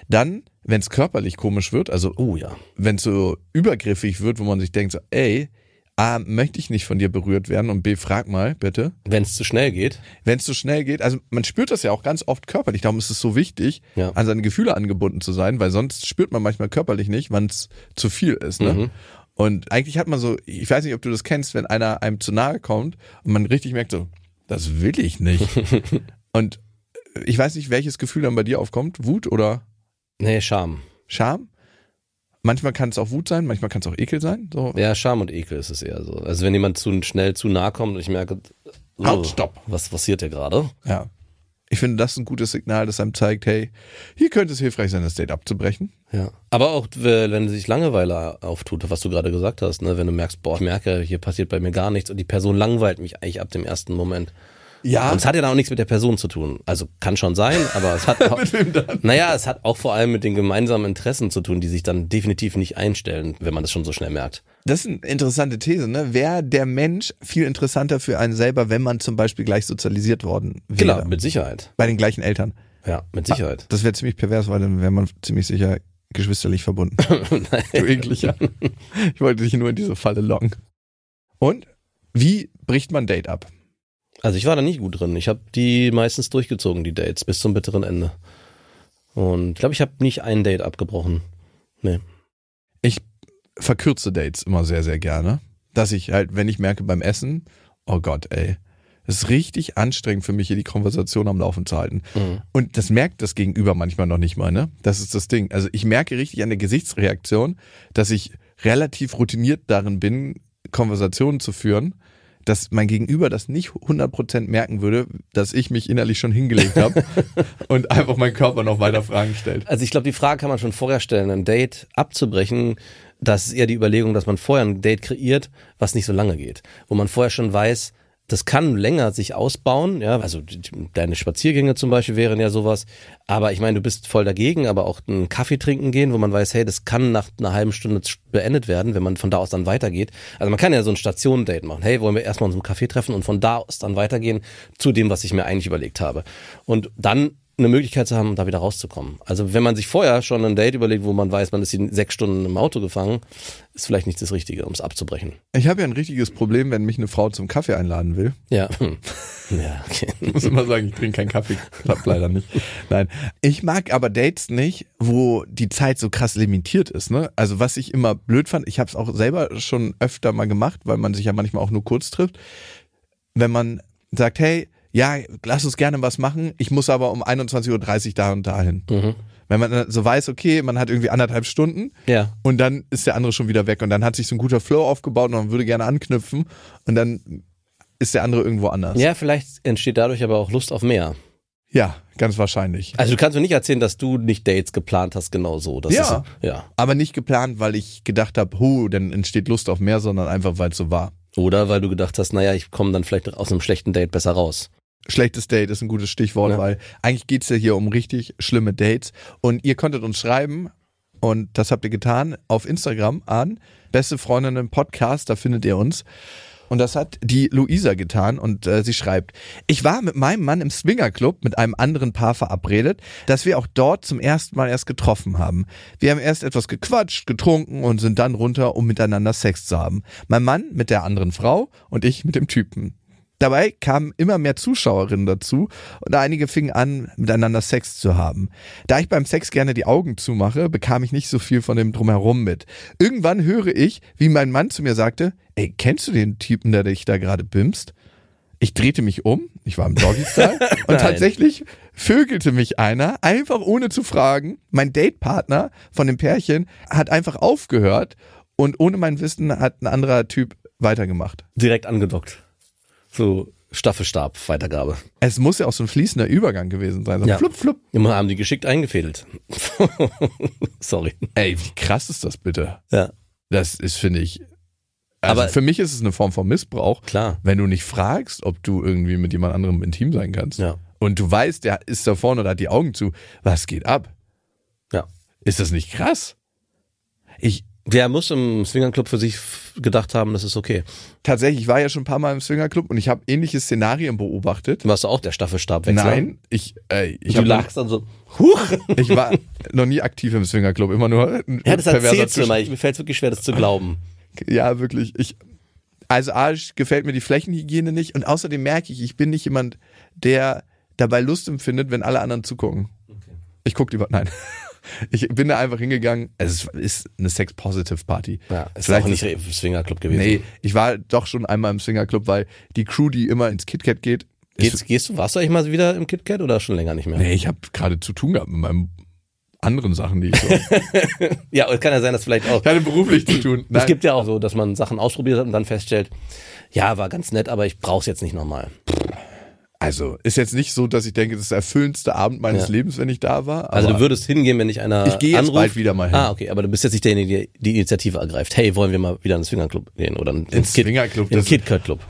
Dann, wenn es körperlich komisch wird, also Oh ja. wenn es so übergriffig wird, wo man sich denkt, so, ey, A, möchte ich nicht von dir berührt werden und B, frag mal, bitte. Wenn es zu schnell geht. Wenn es so schnell geht, also man spürt das ja auch ganz oft körperlich, darum ist es so wichtig, Ja. an seine Gefühle angebunden zu sein, weil sonst spürt man manchmal körperlich nicht, wann es zu viel ist. Ne? Mhm. Und eigentlich hat man so, ich weiß nicht, ob du das kennst, wenn einer einem zu nahe kommt und man richtig merkt so, das will ich nicht. und ich weiß nicht, welches Gefühl dann bei dir aufkommt, Wut oder Nee, Scham. Scham? Manchmal kann es auch Wut sein, manchmal kann es auch Ekel sein. So. Ja, Scham und Ekel ist es eher so. Also wenn jemand zu schnell zu nah kommt und ich merke, oh, Halt, stopp. Was passiert hier gerade? Ja. Ich finde, das ein gutes Signal, das einem zeigt, hey, hier könnte es hilfreich sein, das Date abzubrechen. Ja. Aber auch, wenn sich Langeweile auftut, was du gerade gesagt hast, ne? wenn du merkst, boah, ich merke, hier passiert bei mir gar nichts und die Person langweilt mich eigentlich ab dem ersten Moment. Ja. Und es hat ja dann auch nichts mit der Person zu tun. Also kann schon sein, aber es hat auch, Mit wem dann? naja, es hat auch vor allem mit den gemeinsamen Interessen zu tun, die sich dann definitiv nicht einstellen, wenn man das schon so schnell merkt. Das ist eine interessante These, ne? Wäre der Mensch viel interessanter für einen selber, wenn man zum Beispiel gleich sozialisiert worden wäre? Genau, mit Sicherheit. Bei den gleichen Eltern. Ja, mit Sicherheit. Das wäre ziemlich pervers, weil dann wäre man ziemlich sicher geschwisterlich verbunden. du ekliger. Ich wollte dich nur in diese Falle locken. Und wie bricht man Date ab? Also ich war da nicht gut drin. Ich habe die meistens durchgezogen, die Dates, bis zum bitteren Ende. Und ich glaube, ich habe nicht ein Date abgebrochen. Nee. Ich verkürze Dates immer sehr, sehr gerne. Dass ich halt, wenn ich merke beim Essen, oh Gott, ey, es ist richtig anstrengend für mich, hier die Konversation am Laufen zu halten. Mhm. Und das merkt das Gegenüber manchmal noch nicht mal, ne? Das ist das Ding. Also ich merke richtig an der Gesichtsreaktion, dass ich relativ routiniert darin bin, Konversationen zu führen, dass mein Gegenüber das nicht 100% merken würde, dass ich mich innerlich schon hingelegt habe und einfach mein Körper noch weiter Fragen stellt. Also ich glaube, die Frage kann man schon vorher stellen, ein Date abzubrechen. Das ist eher die Überlegung, dass man vorher ein Date kreiert, was nicht so lange geht. Wo man vorher schon weiß, das kann länger sich ausbauen, ja, also deine Spaziergänge zum Beispiel wären ja sowas. Aber ich meine, du bist voll dagegen, aber auch einen Kaffee trinken gehen, wo man weiß, hey, das kann nach einer halben Stunde beendet werden, wenn man von da aus dann weitergeht. Also man kann ja so ein Stationendate machen. Hey, wollen wir erstmal uns im Café treffen und von da aus dann weitergehen zu dem, was ich mir eigentlich überlegt habe. Und dann eine Möglichkeit zu haben, da wieder rauszukommen. Also wenn man sich vorher schon ein Date überlegt, wo man weiß, man ist in sechs Stunden im Auto gefangen, ist vielleicht nicht das Richtige, um es abzubrechen. Ich habe ja ein richtiges Problem, wenn mich eine Frau zum Kaffee einladen will. Ja. ja, okay. Ich muss immer sagen, ich trinke keinen Kaffee. Klappt leider nicht. Nein. Ich mag aber Dates nicht, wo die Zeit so krass limitiert ist. Ne? Also was ich immer blöd fand, ich habe es auch selber schon öfter mal gemacht, weil man sich ja manchmal auch nur kurz trifft. Wenn man sagt, hey, ja, lass uns gerne was machen, ich muss aber um 21.30 Uhr da und dahin. Mhm. Wenn man so weiß, okay, man hat irgendwie anderthalb Stunden Ja. und dann ist der andere schon wieder weg und dann hat sich so ein guter Flow aufgebaut und man würde gerne anknüpfen und dann ist der andere irgendwo anders. Ja, vielleicht entsteht dadurch aber auch Lust auf mehr. Ja, ganz wahrscheinlich. Also du kannst mir nicht erzählen, dass du nicht Dates geplant hast, genau so. Das Ja. Ist, ja. Aber nicht geplant, weil ich gedacht habe, hu, dann entsteht Lust auf mehr, sondern einfach, weil es so war. Oder weil du gedacht hast, naja, ich komme dann vielleicht aus einem schlechten Date besser raus. Schlechtes Date ist ein gutes Stichwort, Ja. weil eigentlich geht's ja hier um richtig schlimme Dates. Und ihr konntet uns schreiben, und das habt ihr getan, auf Instagram an Beste Freundinnen Podcast, da findet ihr uns. Und das hat die Luisa getan und äh, sie schreibt, ich war mit meinem Mann im Swingerclub mit einem anderen Paar verabredet, dass wir auch dort zum ersten Mal erst getroffen haben. Wir haben erst etwas gequatscht, getrunken und sind dann runter, um miteinander Sex zu haben. Mein Mann mit der anderen Frau und ich mit dem Typen. Dabei kamen immer mehr Zuschauerinnen dazu und einige fingen an, miteinander Sex zu haben. Da ich beim Sex gerne die Augen zumache, bekam ich nicht so viel von dem Drumherum mit. Irgendwann höre ich, wie mein Mann zu mir sagte, ey, kennst du den Typen, der dich da gerade bimst? Ich drehte mich um, ich war im Doggy-Style und tatsächlich vögelte mich einer, einfach ohne zu fragen. Mein Datepartner von dem Pärchen hat einfach aufgehört und ohne mein Wissen hat ein anderer Typ weitergemacht. Direkt angedockt. So Staffelstab, Weitergabe. Es muss ja auch so ein fließender Übergang gewesen sein. So Ja. flupp, flupp. Immer haben die geschickt eingefädelt. Sorry. Ey, wie krass ist das bitte? Ja, Das ist, finde ich. Also Aber- für mich ist es eine Form von Missbrauch, klar. wenn du nicht fragst, ob du irgendwie mit jemand anderem intim sein kannst. Ja. Und du weißt, der ist da vorne oder hat die Augen zu. Was geht ab? Ja. Ist das nicht krass? Ich, Der muss im Swingerclub für sich gedacht haben, das ist okay. tatsächlich, ich war ja schon ein paar Mal im Swingerclub und ich habe ähnliche Szenarien beobachtet. Warst du auch der Staffelstabwechsel? Nein, ich, äh, ich, Du lagst dann so, huch. ich war noch nie aktiv im Swingerclub, immer nur ein Ja, das erzählst du immer. Ich, mir fällt wirklich schwer, das zu glauben. Ja, wirklich. Ich, also A, gefällt mir die Flächenhygiene nicht und außerdem merke ich, ich bin nicht jemand, der dabei Lust empfindet, wenn alle anderen zugucken. Ich gucke lieber, nein. Ich bin da einfach hingegangen. Es ist eine Sex-Positive-Party. Ja, ist Vielleicht auch nicht im Swingerclub gewesen. Nee, ich war doch schon einmal im Swingerclub, weil die Crew, die immer ins KitKat geht, Geht's, ist, gehst du, warst du eigentlich mal wieder im KitKat oder schon länger nicht mehr? nee, ich habe gerade zu tun gehabt mit meinen anderen Sachen, die ich so. ich Ja, und kann ja sein, dass vielleicht auch. hatte beruflich zu tun. Es Nein. gibt ja auch so, dass man Sachen ausprobiert hat und dann feststellt, ja, war ganz nett, aber ich brauch's jetzt nicht nochmal. Also, ist jetzt nicht so, dass ich denke, das ist der erfüllendste Abend meines Ja. Lebens, wenn ich da war. Also du würdest hingehen, wenn dich einer Ich gehe jetzt anruft. bald wieder mal hin. Ah, okay, aber du bist jetzt nicht derjenige, der die Initiative ergreift. Hey, wollen wir mal wieder in den Swingerclub gehen oder in, Ins Swingerclub, in den das- KitKat-Club.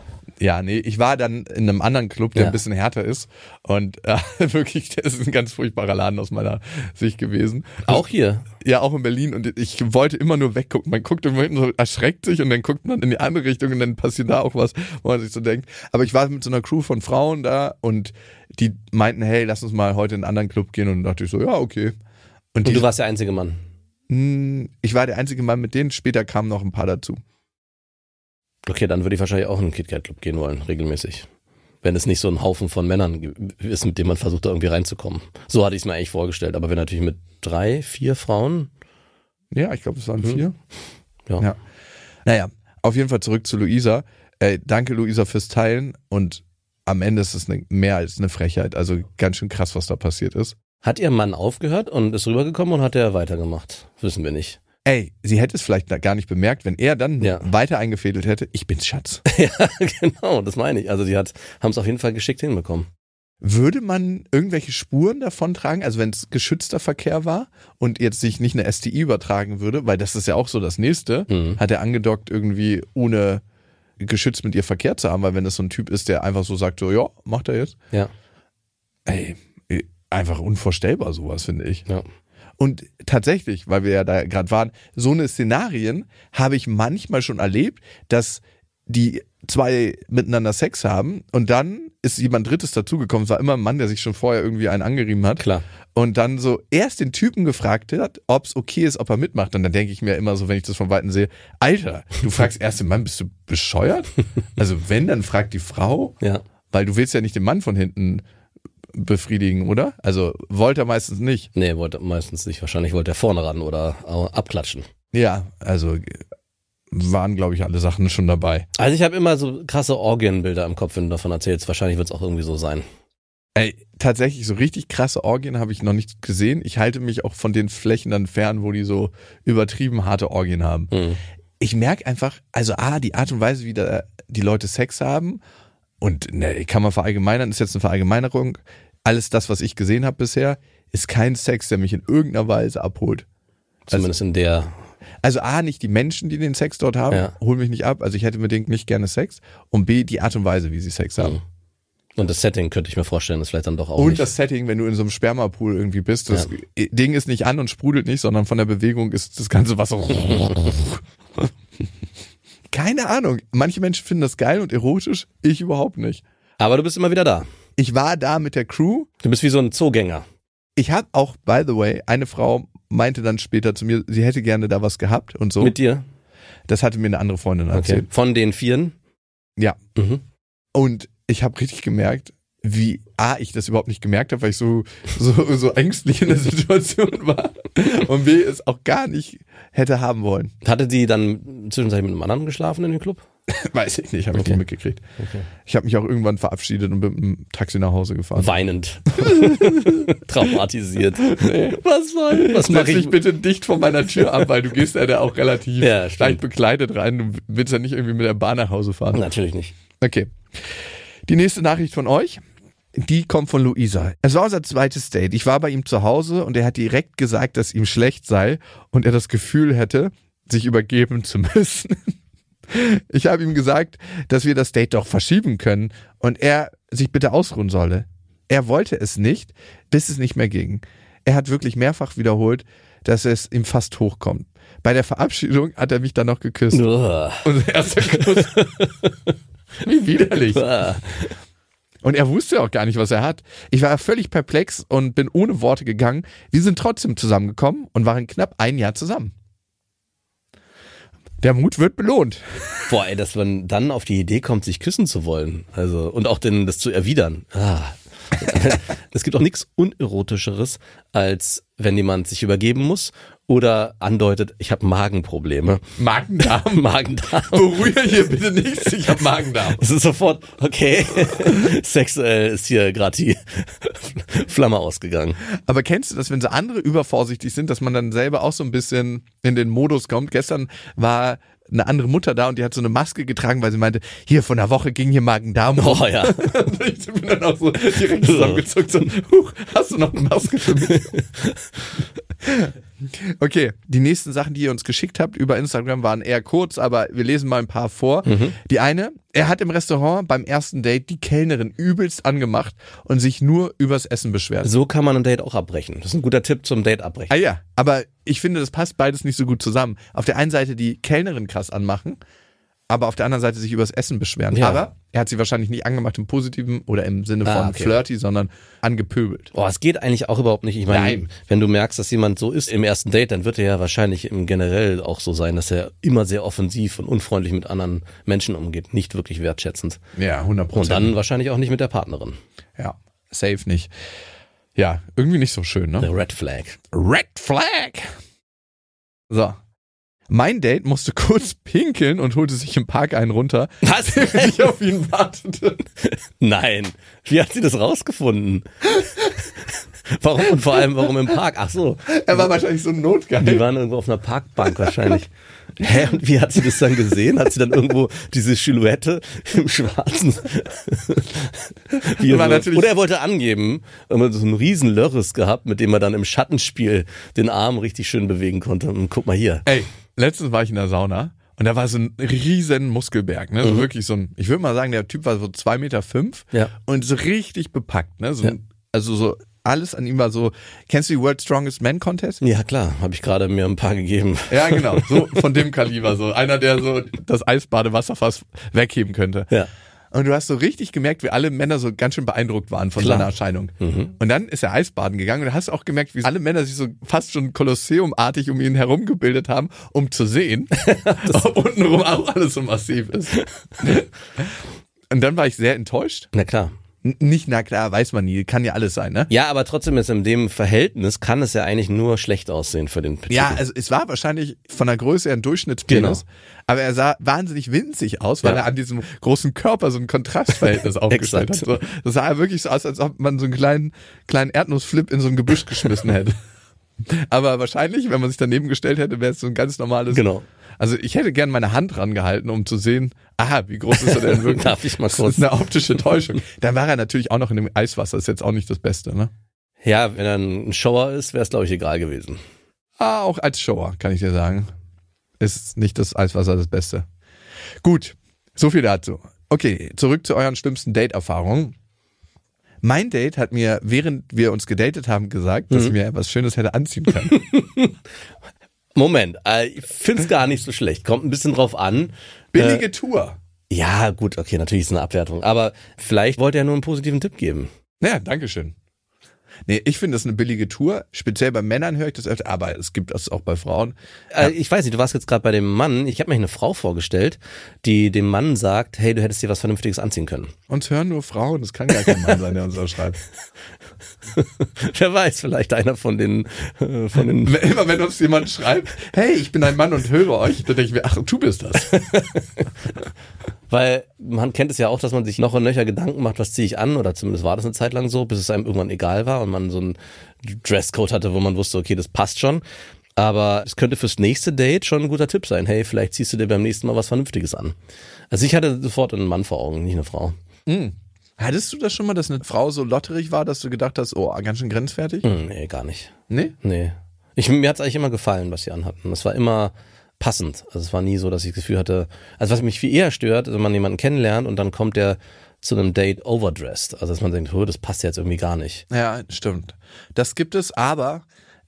Ja, nee, ich war dann in einem anderen Club, der Ja. ein bisschen härter ist. Und äh, wirklich, das ist ein ganz furchtbarer Laden aus meiner Sicht gewesen. Auch hier. Ja, auch in Berlin. Und ich wollte immer nur weggucken. Man guckt immer hinten so, erschreckt sich und dann guckt man in die andere Richtung und dann passiert da auch was, wo man sich so denkt. Aber ich war mit so einer Crew von Frauen da und die meinten, hey, lass uns mal heute in einen anderen Club gehen. Und dann dachte ich so, ja, okay. Und, Und du warst der einzige Mann. Mh, ich war der einzige Mann mit denen. Später kamen noch ein paar dazu. Okay, dann würde ich wahrscheinlich auch in den KitKat-Club gehen wollen, regelmäßig. Wenn es nicht so ein Haufen von Männern ist, mit dem man versucht, da irgendwie reinzukommen. So hatte ich es mir eigentlich vorgestellt. Aber wenn natürlich mit drei, vier Frauen, Ja, ich glaube, es waren Mhm. vier. ja. Ja. Naja, auf jeden Fall zurück zu Luisa. Äh, danke, Luisa, fürs Teilen. Und am Ende ist es eine, mehr als eine Frechheit. Also ganz schön krass, was da passiert ist. Hat ihr Mann aufgehört und ist rübergekommen und hat er weitergemacht? Wissen wir nicht. Ey, sie hätte es vielleicht gar nicht bemerkt, wenn er dann Ja. weiter eingefädelt hätte. Ich bin's, Schatz. ja, genau, das meine ich. Also die hat, haben es auf jeden Fall geschickt hinbekommen. Würde man irgendwelche Spuren davon tragen, also wenn es geschützter Verkehr war und jetzt sich nicht eine STI übertragen würde, weil das ist ja auch so das nächste, Mhm. hat er angedockt irgendwie ohne geschützt mit ihr Verkehr zu haben, weil wenn das so ein Typ ist, der einfach so sagt, so, ja, macht er jetzt. Ja. Ey, einfach unvorstellbar sowas, finde ich. Ja. Und tatsächlich, weil wir ja da gerade waren, so eine Szenarien habe ich manchmal schon erlebt, dass die zwei miteinander Sex haben und dann ist jemand Drittes dazugekommen. Es war immer ein Mann, der sich schon vorher irgendwie einen angerieben hat. Klar. Und dann so erst den Typen gefragt hat, ob es okay ist, ob er mitmacht. Und dann denke ich mir immer so, wenn ich das von Weitem sehe, Alter, du fragst erst den Mann, bist du bescheuert? Also wenn, dann fragt die Frau, Ja. weil du willst ja nicht den Mann von hinten befriedigen, oder? Also wollte er meistens nicht. Nee, wollte meistens nicht. Wahrscheinlich wollte er vorne ran oder äh, abklatschen. Ja, also waren, glaube ich, alle Sachen schon dabei. Also ich habe immer so krasse Orgienbilder im Kopf, wenn du davon erzählst. Wahrscheinlich wird es auch irgendwie so sein. Ey, tatsächlich, so richtig krasse Orgien habe ich noch nicht gesehen. Ich halte mich auch von den Flächen dann fern, wo die so übertrieben harte Orgien haben. Mhm. Ich merke einfach, also A, die Art und Weise, wie da die Leute Sex haben, und ne, kann man verallgemeinern, ist jetzt eine Verallgemeinerung. Alles das, was ich gesehen habe bisher, ist kein Sex, der mich in irgendeiner Weise abholt. Zumindest in der. Also A, nicht die Menschen, die den Sex dort haben, Ja. holen mich nicht ab. Also ich hätte unbedingt nicht gerne Sex. Und B, die Art und Weise, wie sie Sex haben. Mhm. Und das Setting könnte ich mir vorstellen, ist vielleicht dann doch auch Und nicht. das Setting, wenn du in so einem Spermapool irgendwie bist, das Ding ist nicht an und sprudelt nicht, sondern von der Bewegung ist das ganze Wasser. Keine Ahnung. Manche Menschen finden das geil und erotisch, ich überhaupt nicht. Aber du bist immer wieder da. Ich war da mit der Crew. Du bist wie so ein Zoogänger. Ich habe auch, by the way, eine Frau meinte dann später zu mir, sie hätte gerne da was gehabt und so. Mit dir. Das hatte mir eine andere Freundin Okay. erzählt. Von den Vieren. Ja. Mhm. Und ich habe richtig gemerkt, wie A, ich das überhaupt nicht gemerkt habe, weil ich so, so, so ängstlich in der Situation war und B, es auch gar nicht hätte haben wollen. Hatte die dann zwischenzeitlich mit einem anderen geschlafen in dem Club? Weiß ich nicht, habe ich Okay. nicht mitgekriegt. Ich habe mich auch irgendwann verabschiedet und bin mit dem Taxi nach Hause gefahren. Weinend. Traumatisiert. Was war Was Setz mache dich ich? bitte dicht vor meiner Tür ab, weil du gehst ja da auch relativ Ja, leicht bekleidet rein. Du willst ja nicht irgendwie mit der Bahn nach Hause fahren. Natürlich nicht. Okay. Die nächste Nachricht von euch, die kommt von Luisa. Es war unser zweites Date. Ich war bei ihm zu Hause und er hat direkt gesagt, dass ihm schlecht sei und er das Gefühl hätte, sich übergeben zu müssen. Ich habe ihm gesagt, dass wir das Date doch verschieben können und er sich bitte ausruhen solle. Er wollte es nicht, bis es nicht mehr ging. Er hat wirklich mehrfach wiederholt, dass es ihm fast hochkommt. Bei der Verabschiedung hat er mich dann noch geküsst. Uah. Unser erster Kuss. Wie widerlich. Uah. Und er wusste auch gar nicht, was er hat. Ich war völlig perplex und bin ohne Worte gegangen. Wir sind trotzdem zusammengekommen und waren knapp ein Jahr zusammen. Der Mut wird belohnt. Boah, ey, dass man dann auf die Idee kommt, sich küssen zu wollen. Also, und auch den, das zu erwidern. Ah. Es gibt auch nichts Unerotischeres, als wenn jemand sich übergeben muss oder andeutet, ich habe Magenprobleme. Magen-Darm. Magen-Darm. Berühre hier bitte nichts. Ich habe Magen-Darm. Es ist sofort, okay, sexuell ist hier gerade die Flamme ausgegangen. Aber kennst du das, wenn so andere übervorsichtig sind, dass man dann selber auch so ein bisschen in den Modus kommt? Gestern war eine andere Mutter da und die hat so eine Maske getragen, weil sie meinte, hier von der Woche ging hier Magen-Darm. Oh ja. ich bin dann auch so direkt zusammengezuckt, so, huch, hast du noch eine Maske für mich? Okay, die nächsten Sachen, die ihr uns geschickt habt über Instagram, waren eher kurz, aber wir lesen mal ein paar vor. Die eine, er hat im Restaurant beim ersten Date die Kellnerin übelst angemacht und sich nur übers Essen beschwert. So kann man ein Date auch abbrechen. Das ist ein guter Tipp zum Date abbrechen. Ah ja, aber ich finde, das passt beides nicht so gut zusammen. Auf der einen Seite die Kellnerin krass anmachen, aber auf der anderen Seite sich übers Essen beschweren. Ja. Aber er hat sie wahrscheinlich nicht angemacht im Positiven oder im Sinne von Ah, okay. flirty, sondern angepöbelt. Boah, es geht eigentlich auch überhaupt nicht. Ich meine, Nein. wenn du merkst, dass jemand so ist im ersten Date, dann wird er ja wahrscheinlich im generell auch so sein, dass er immer sehr offensiv und unfreundlich mit anderen Menschen umgeht, nicht wirklich wertschätzend. Ja, 100 Und dann wahrscheinlich auch nicht mit der Partnerin. Ja, safe nicht. Ja, irgendwie nicht so schön, ne? Der Red Flag. Red Flag. So. Mein Date musste kurz pinkeln und holte sich im Park einen runter, Was? der ich auf ihn wartete. Nein. Wie hat sie das rausgefunden? Warum und vor allem warum im Park? Ach so, Er war wahrscheinlich so die notgeil. waren irgendwo auf einer Parkbank wahrscheinlich. Hä, und wie hat sie das dann gesehen? Hat sie dann irgendwo diese Silhouette im Schwarzen? So, oder er wollte angeben, er hat so einen riesen Lörres gehabt, mit dem er dann im Schattenspiel den Arm richtig schön bewegen konnte. Und guck mal hier. Ey, letztens war ich in der Sauna und da war so ein riesen Muskelberg, ne? So wirklich so ein, ich würde mal sagen, der Typ war so zwei Meter fünf Ja. und so richtig bepackt, ne? So, Ja. Also so, alles an ihm war so, kennst du die World Strongest Man Contest? Ja klar, habe ich gerade mir ein paar gegeben. Ja, genau, so von dem Kaliber, so einer, der so das Eisbadewasserfass wegheben könnte. Ja. Und du hast so richtig gemerkt, wie alle Männer so ganz schön beeindruckt waren von Klar. seiner Erscheinung. Und dann ist er Eisbaden gegangen und du hast auch gemerkt, wie alle Männer sich so fast schon Kolosseum-artig um ihn herum gebildet haben, um zu sehen, ob untenrum auch alles so massiv ist. und dann war ich sehr enttäuscht. Na klar. Nicht, na klar, weiß man nie, kann ja alles sein, ne? Ja, aber trotzdem ist in dem Verhältnis kann es ja eigentlich nur schlecht aussehen für den Typen. Ja, also es war wahrscheinlich von der Größe her ein Durchschnittspenis, Genau. aber er sah wahnsinnig winzig aus, weil Ja. er an diesem großen Körper so ein Kontrastverhältnis aufgestellt hat. So, das sah wirklich so aus, als ob man so einen kleinen, kleinen Erdnussflip in so ein Gebüsch geschmissen hätte. Aber wahrscheinlich, wenn man sich daneben gestellt hätte, wäre es so ein ganz normales. Genau. Also ich hätte gern meine Hand rangehalten, um zu sehen, aha, wie groß ist er denn wirklich? Darf ich mal Das kurz? ist eine optische Täuschung. Dann war er natürlich auch noch in dem Eiswasser, ist jetzt auch nicht das Beste, ne? Ja, wenn er ein Shower ist, wäre es glaube ich egal gewesen. Ah, auch als Shower, kann ich dir sagen. Ist nicht das Eiswasser das Beste. Gut, so viel dazu. Okay, zurück zu euren schlimmsten Date-Erfahrungen. Mein Date hat mir, während wir uns gedatet haben, gesagt, dass ich mir etwas Schönes hätte anziehen können. Moment, äh, ich find's gar nicht so schlecht. Kommt ein bisschen drauf an. Billige Tour. Ja, gut, okay, natürlich ist eine Abwertung. Aber vielleicht wollte er nur einen positiven Tipp geben. Ja, Dankeschön. Nee, ich finde das eine billige Tour. Speziell bei Männern höre ich das öfter, aber es gibt das auch bei Frauen. Äh, ich weiß nicht, du warst jetzt gerade bei dem Mann. Ich habe mir eine Frau vorgestellt, die dem Mann sagt, hey, du hättest dir was Vernünftiges anziehen können. Uns hören nur Frauen, das kann gar kein Mann sein, der uns das schreibt. Wer weiß, vielleicht einer von den, äh, von den Immer wenn uns jemand schreibt, hey, ich bin ein Mann und höre euch, dann denke ich mir, ach, du bist das. Weil man kennt es ja auch, dass man sich noch und nöcher Gedanken macht, was ziehe ich an, oder zumindest war das eine Zeit lang so, bis es einem irgendwann egal war und man so einen Dresscode hatte, wo man wusste, okay, das passt schon. Aber es könnte fürs nächste Date schon ein guter Tipp sein. Hey, vielleicht ziehst du dir beim nächsten Mal was Vernünftiges an. Also ich hatte sofort einen Mann vor Augen, nicht eine Frau. Hattest du das schon mal, dass eine Frau so lotterig war, dass du gedacht hast, oh, ganz schön grenzwertig? Hm, nee, gar nicht. Nee? Nee. Ich, mir hat's eigentlich immer gefallen, was sie anhatten. Es war immer passend. Also es war nie so, dass ich das Gefühl hatte, also was mich viel eher stört, wenn man jemanden kennenlernt und dann kommt der zu einem Date overdressed. Also dass man denkt, oh, das passt jetzt irgendwie gar nicht. Ja, stimmt. Das gibt es, aber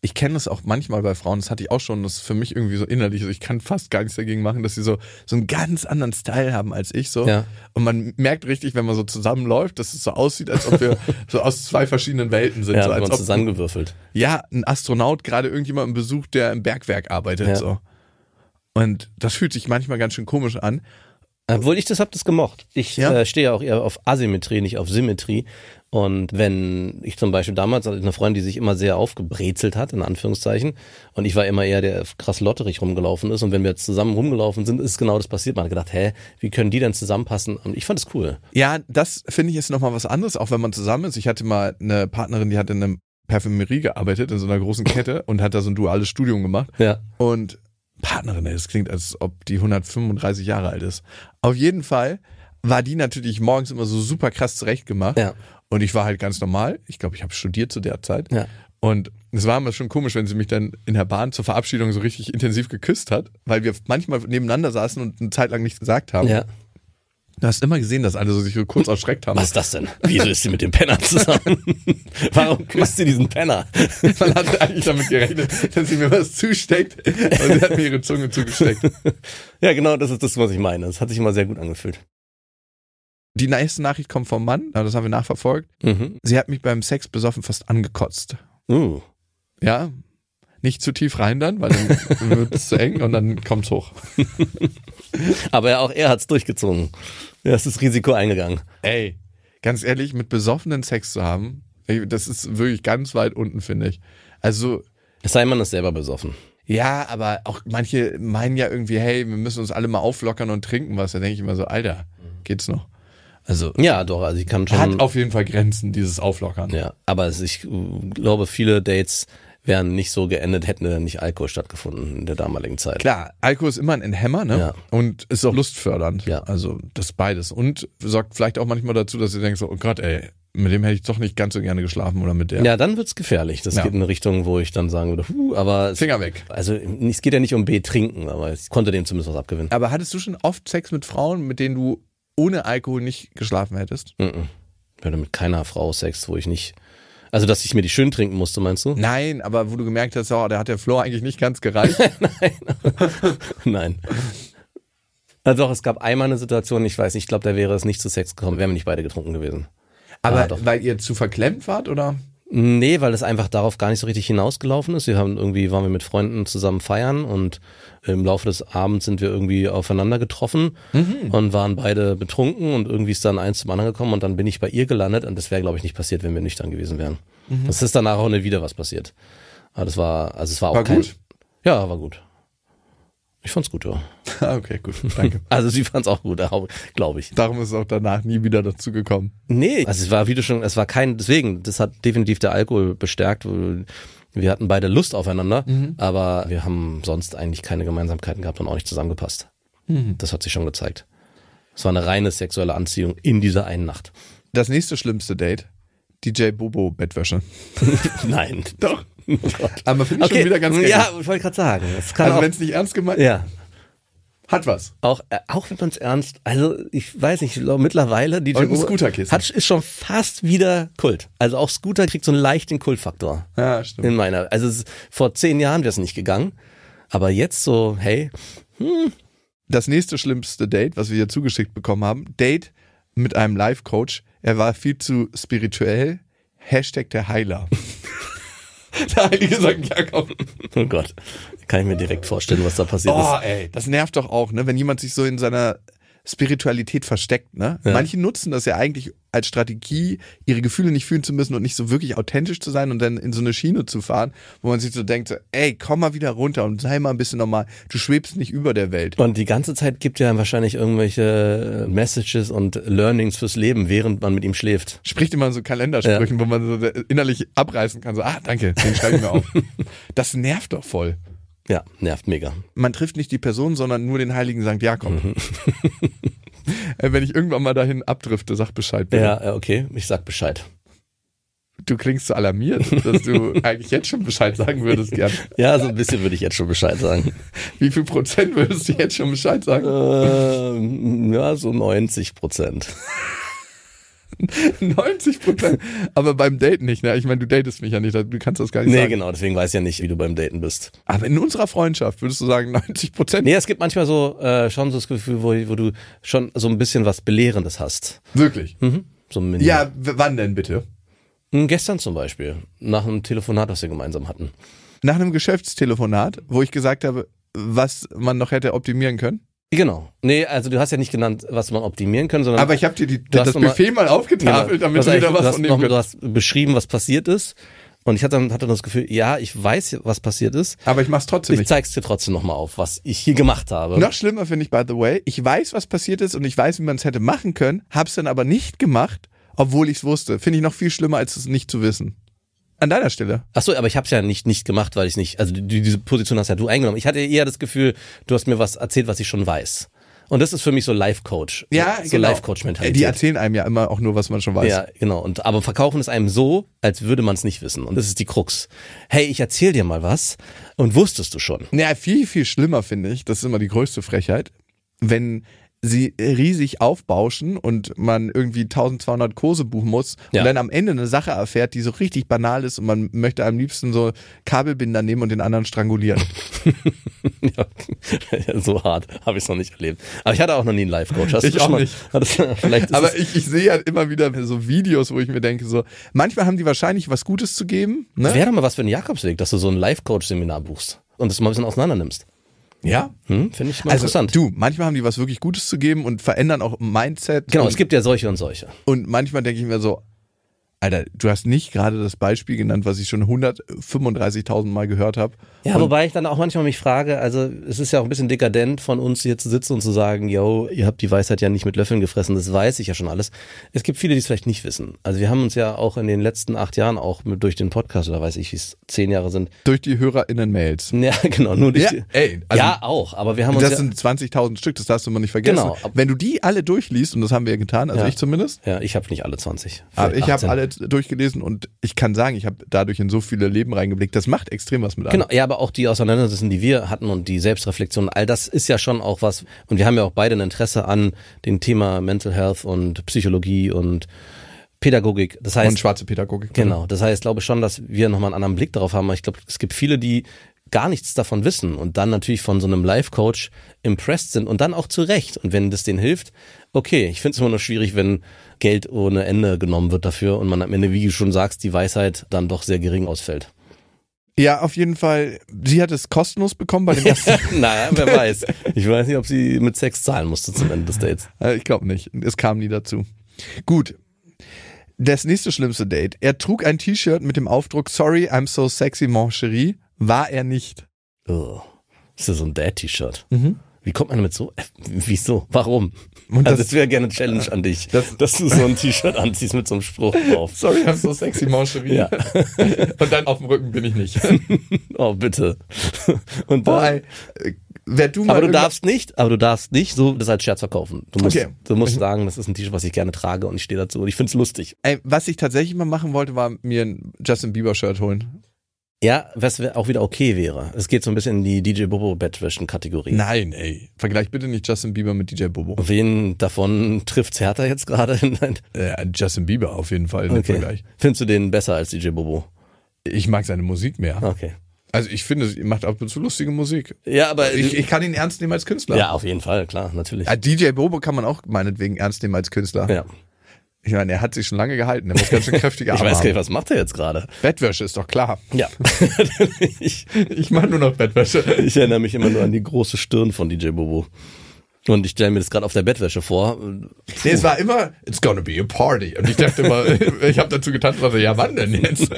ich kenne es auch manchmal bei Frauen, das hatte ich auch schon, das ist für mich irgendwie so innerlich, also ich kann fast gar nichts dagegen machen, dass sie so, so einen ganz anderen Style haben als ich so. Ja. Und man merkt richtig, wenn man so zusammenläuft, dass es so aussieht, als ob wir so aus zwei verschiedenen Welten sind. Ja, so, als ob, zusammengewürfelt. ja, ein Astronaut gerade irgendjemanden besucht, der im Bergwerk arbeitet. Ja. so. Und das fühlt sich manchmal ganz schön komisch an. Obwohl ich das hab das gemocht. Ich Ja? äh, stehe ja auch eher auf Asymmetrie, nicht auf Symmetrie. Und wenn ich zum Beispiel damals hatte eine Freundin, die sich immer sehr aufgebrezelt hat, in Anführungszeichen, und ich war immer eher der krass lotterig rumgelaufen ist. Und wenn wir jetzt zusammen rumgelaufen sind, ist genau das passiert. Man hat gedacht, hä, wie können die denn zusammenpassen? Und ich fand es cool. Ja, das finde ich ist nochmal was anderes, auch wenn man zusammen ist. Ich hatte mal eine Partnerin, die hat in einem Parfümerie gearbeitet, in so einer großen Kette und hat da so ein duales Studium gemacht. Ja. Und Partnerin, das klingt, als ob die 135 Jahre alt ist. Auf jeden Fall war die natürlich morgens immer so super krass zurechtgemacht. Ja. Und ich war halt ganz normal. Ich glaube, ich habe studiert zu der Zeit. Ja. Und es war immer schon komisch, wenn sie mich dann in der Bahn zur Verabschiedung so richtig intensiv geküsst hat, weil wir manchmal nebeneinander saßen und eine Zeit lang nichts gesagt haben. Ja. Du hast immer gesehen, dass alle so sich so kurz erschreckt haben. Was ist das denn? Wieso ist sie mit dem Penner zusammen? Warum küsst sie diesen Penner? Man hat eigentlich damit gerechnet, dass sie mir was zusteckt und sie hat mir ihre Zunge zugesteckt. ja, genau, das ist das, was ich meine. Das hat sich immer sehr gut angefühlt. Die nächste Nachricht kommt vom Mann, aber das haben wir nachverfolgt. Mhm. Sie hat mich beim Sex besoffen fast angekotzt. Uh. Ja, nicht zu tief rein dann, weil dann wird es zu eng und dann kommt's hoch. Aber ja, auch er hat's durchgezogen. Er ist das Risiko eingegangen. Ey, ganz ehrlich, mit besoffenen Sex zu haben, das ist wirklich ganz weit unten, finde ich. Also, Es sei man ist selber besoffen. ja, aber auch manche meinen ja irgendwie, hey, wir müssen uns alle mal auflockern und trinken was. Da denke ich immer so, Alter, geht's noch? Also, Ja, doch, also ich kann schon. hat auf jeden Fall Grenzen, dieses Auflockern. ja, aber es, ich äh, glaube, viele Dates wären nicht so geendet, hätten da nicht Alkohol stattgefunden in der damaligen Zeit. Klar, Alkohol ist immer ein Hämmer, ne? Ja. Und ist auch lustfördernd. Ja. Also das beides. Und sorgt vielleicht auch manchmal dazu, dass ihr denkt so, oh Gott, ey, mit dem hätte ich doch nicht ganz so gerne geschlafen oder mit der. Ja, dann wird's gefährlich. Das Ja. geht in eine Richtung, wo ich dann sagen würde, huh, aber Finger weg. also es geht ja nicht um B-Trinken, aber ich konnte dem zumindest was abgewinnen. Aber hattest du schon oft Sex mit Frauen, mit denen du ohne Alkohol nicht geschlafen hättest? Mhm. Ich hatte mit keiner Frau Sex, wo ich nicht. Also, dass ich mir die schön trinken musste, meinst du? Nein, aber wo du gemerkt hast, oh, da hat der Floor eigentlich nicht ganz gereicht. Nein. Also doch, es gab einmal eine Situation, ich weiß nicht, ich glaube, da wäre es nicht zu Sex gekommen, wären wir nicht beide getrunken gewesen. aber Ah, doch. weil ihr zu verklemmt wart, oder? Nee, weil es einfach darauf gar nicht so richtig hinausgelaufen ist. Wir haben irgendwie, waren wir mit Freunden zusammen feiern und im Laufe des Abends sind wir irgendwie aufeinander getroffen und waren beide betrunken und irgendwie ist dann eins zum anderen gekommen und dann bin ich bei ihr gelandet und das wäre, glaube ich, nicht passiert, wenn wir nüchtern gewesen wären. Das ist danach auch nicht wieder was passiert. Aber das war, also es war auch War kein, gut? Ja, war gut. Ich fand's gut, ja. Ah, okay, gut, danke. Also sie fand's auch gut, glaube ich. Darum ist es auch danach nie wieder dazu gekommen. Nee, also es war, wie du schon, es war kein, deswegen, das hat definitiv der Alkohol bestärkt. Wir hatten beide Lust aufeinander, aber wir haben sonst eigentlich keine Gemeinsamkeiten gehabt und auch nicht zusammengepasst. Das hat sich schon gezeigt. Es war eine reine sexuelle Anziehung in dieser einen Nacht. Das nächste schlimmste Date, DJ Bobo Bettwäsche. Nein. Doch. Oh. Aber finde ich schon wieder ganz geil. Ja, ich wollte gerade sagen. Es Also wenn es nicht ernst gemeint ja, hat was. auch, äh, auch wenn man es ernst, also ich weiß nicht, ich glaube mittlerweile, die Und ein Scooterkissen. hat, ist schon fast wieder Kult. Also auch Scooter kriegt so einen leichten Kultfaktor. Ja, stimmt. In meiner, also es, vor zehn Jahren wäre es nicht gegangen. Aber jetzt so, hey, Das nächste schlimmste Date, was wir hier zugeschickt bekommen haben, Date mit einem Life-Coach. Er war viel zu spirituell. Hashtag der Heiler. Der heilige St. Jakob. Oh Gott. Kann ich mir direkt vorstellen, was da passiert Oh, ist. ey, das nervt doch auch, ne? Wenn jemand sich so in seiner Spiritualität versteckt, ne? Ja. Manche nutzen das ja eigentlich als Strategie, ihre Gefühle nicht fühlen zu müssen und nicht so wirklich authentisch zu sein und dann in so eine Schiene zu fahren, wo man sich so denkt, so, ey, komm mal wieder runter und sei mal ein bisschen normal. Du schwebst nicht über der Welt. Und die ganze Zeit gibt ja wahrscheinlich irgendwelche Messages und Learnings fürs Leben, während man mit ihm schläft. Spricht immer so Kalendersprüchen, wo man so innerlich abreißen kann, so, ah, danke, den schreibe ich mir auf. Das nervt doch voll. Ja, nervt mega. Man trifft nicht die Person, sondern nur den heiligen St. Jakob. Mhm. Äh, Wenn ich irgendwann mal dahin abdrifte, sag Bescheid. bitte. Ja, äh, okay, ich sag Bescheid. Du klingst so alarmiert, dass du eigentlich jetzt schon Bescheid sagen würdest, gern. Ja, so ein bisschen würde ich jetzt schon Bescheid sagen. Wie viel Prozent würdest du jetzt schon Bescheid sagen? ähm, ja, so 90 Prozent. 90 Prozent. Aber beim Date nicht, ne? Ich meine, du datest mich ja nicht, du kannst das gar nicht Nee, sagen. genau, deswegen weiß ich ja nicht, wie du beim Daten bist. Aber in unserer Freundschaft würdest du sagen 90 Prozent? Nee, es gibt manchmal so äh, schon so das Gefühl, wo, wo du schon so ein bisschen was Belehrendes hast. Wirklich? Mhm. So ein Mini- Ja, wann denn bitte? Hm, Gestern zum Beispiel, nach einem Telefonat, das wir gemeinsam hatten. Nach einem Geschäftstelefonat, wo ich gesagt habe, was man noch hätte optimieren können. Genau. Nee, also du hast ja nicht genannt, was man optimieren kann, sondern Aber ich habe dir die, das noch mal- Buffet mal aufgetafelt, Genau. damit du, wieder was du, hast von noch, nehmen du hast beschrieben, was passiert ist. Und ich hatte dann, hatte dann das Gefühl, ja, ich weiß, was passiert ist. Aber ich mach's trotzdem Ich nicht. zeig's dir trotzdem nochmal auf, was ich hier gemacht habe. Noch schlimmer finde ich, by the way, ich weiß, was passiert ist und ich weiß, wie man es hätte machen können, hab's dann aber nicht gemacht, obwohl ich's wusste. Finde ich noch viel schlimmer, als es nicht zu wissen. An deiner Stelle. Ach so, aber ich habe es ja nicht nicht gemacht, weil ich nicht, also die, diese Position hast ja du eingenommen. Ich hatte eher das Gefühl, du hast mir was erzählt, was ich schon weiß. Und das ist für mich so Life-Coach. Ja, so genau. Life-Coach-Mentalität. Die erzählen einem ja immer auch nur, was man schon weiß. Ja, genau. Und aber verkaufen es einem so, als würde man es nicht wissen. Und das ist die Krux. Hey, ich erzähl dir mal was und wusstest du schon. Ja, viel, viel schlimmer finde ich, das ist immer die größte Frechheit, wenn sie riesig aufbauschen und man irgendwie 1200 Kurse buchen muss Ja. und dann am Ende eine Sache erfährt, die so richtig banal ist und man möchte am liebsten so Kabelbinder nehmen und den anderen strangulieren. ja, so hart habe ich es noch nicht erlebt. Aber ich hatte auch noch nie einen Life-Coach. Hast Ich auch mal, nicht. Aber ich, ich sehe ja immer wieder so Videos, wo ich mir denke, so, manchmal haben die wahrscheinlich was Gutes zu geben. Ne? wäre doch mal was für einen Jakobsweg, dass du so ein Life-Coach-Seminar buchst und das mal ein bisschen auseinander nimmst. Ja. Hm? Finde ich mal Also interessant. du, manchmal haben die was wirklich Gutes zu geben und verändern auch Mindset. genau, es gibt ja solche und solche. und manchmal denke ich mir so, Alter, du hast nicht gerade das Beispiel genannt, was ich schon 135.000 Mal gehört habe. Ja, Und- wobei ich dann auch manchmal mich frage, also es ist ja auch ein bisschen dekadent von uns hier zu sitzen und zu sagen, yo, ihr habt die Weisheit ja nicht mit Löffeln gefressen, das weiß ich ja schon alles. Es gibt viele, die es vielleicht nicht wissen. Also wir haben uns ja auch in den letzten acht Jahren auch mit, durch den Podcast, oder weiß ich, wie es zehn Jahre sind. Durch die HörerInnen-Mails. Ja, genau, nur durch Ja, die, ey, also- ja, auch, aber wir haben uns Das ja, sind 20.000 Stück, das darfst du mal nicht vergessen. Genau. Wenn du die alle durchliest, und das haben wir ja getan, also Ja. ich zumindest, ja, ich habe nicht alle 20. aber ich habe 18. alle durchgelesen und ich kann sagen, ich habe dadurch in so viele Leben reingeblickt. Das macht extrem was mit einem. Genau, ja, aber auch die Auseinandersetzungen, die wir hatten und die Selbstreflexion, all das ist ja schon auch was. Und wir haben ja auch beide ein Interesse an dem Thema Mental Health und Psychologie und Pädagogik. Das heißt, Und schwarze Pädagogik. Genau, das heißt, glaube ich schon, dass wir nochmal einen anderen Blick darauf haben. Aber ich glaube, es gibt viele, die gar nichts davon wissen und dann natürlich von so einem Life-Coach impressed sind und dann auch zu Recht. Und wenn das denen hilft, okay, ich finde es immer nur schwierig, wenn Geld ohne Ende genommen wird dafür und man am Ende, wie du schon sagst, die Weisheit dann doch sehr gering ausfällt. Ja, auf jeden Fall. Sie hat es kostenlos bekommen bei dem ersten. naja, wer weiß. Ich weiß nicht, ob sie mit Sex zahlen musste zum Ende des Dates. Äh, ich glaube nicht. Es kam nie dazu. Gut. Das nächste schlimmste Date. Er trug ein T-Shirt mit dem Aufdruck Sorry, I'm so sexy, mon chéri. War er nicht. Oh, ist ja so ein Dad-T-Shirt. Mhm. Wie kommt man damit so? Äh, Wieso? Warum? Und also das- das wäre gerne eine Challenge an dich, das- dass du so ein T-Shirt anziehst mit so einem Spruch drauf. Sorry, I'm so sexy, mon chéri. Ja. Und dann auf dem Rücken bin ich nicht. Oh, bitte. Und dann, ey. Äh, Wer du mal aber du darfst nicht, aber du darfst nicht so das als Scherz verkaufen. Du musst, Okay. du musst sagen, das ist ein T-Shirt, was ich gerne trage und ich stehe dazu und ich find's lustig. Ey, was ich tatsächlich mal machen wollte, war mir ein Justin Bieber Shirt holen. Ja, was auch wieder okay wäre. Es geht so ein bisschen in die DJ Bobo Bettwäschen Kategorie. Nein, ey. Vergleich bitte nicht Justin Bieber mit DJ Bobo. Wen davon trifft's härter jetzt gerade? Äh, Justin Bieber auf jeden Fall im Okay. Vergleich. Findest du den besser als DJ Bobo? Ich mag seine Musik mehr. Okay. Also ich finde, er macht ab und zu lustige Musik. Ja, aber Ich, ich kann ihn ernst nehmen als Künstler. ja, auf jeden Fall, klar, natürlich. Ja, DJ Bobo kann man auch meinetwegen ernst nehmen als Künstler. Ja. Ich meine, er hat sich schon lange gehalten. Er muss ganz schön kräftige Ich Arme weiß gar nicht, was macht er jetzt gerade? Bettwäsche ist doch klar. Ja. ich, Ich mache nur noch Bettwäsche. ich erinnere mich immer nur an die große Stirn von DJ Bobo. Und ich stelle mir das gerade auf der Bettwäsche vor. Nee, es war immer, it's gonna be a party. Und ich dachte immer, ich habe dazu getanzt, also, ja, wann denn jetzt?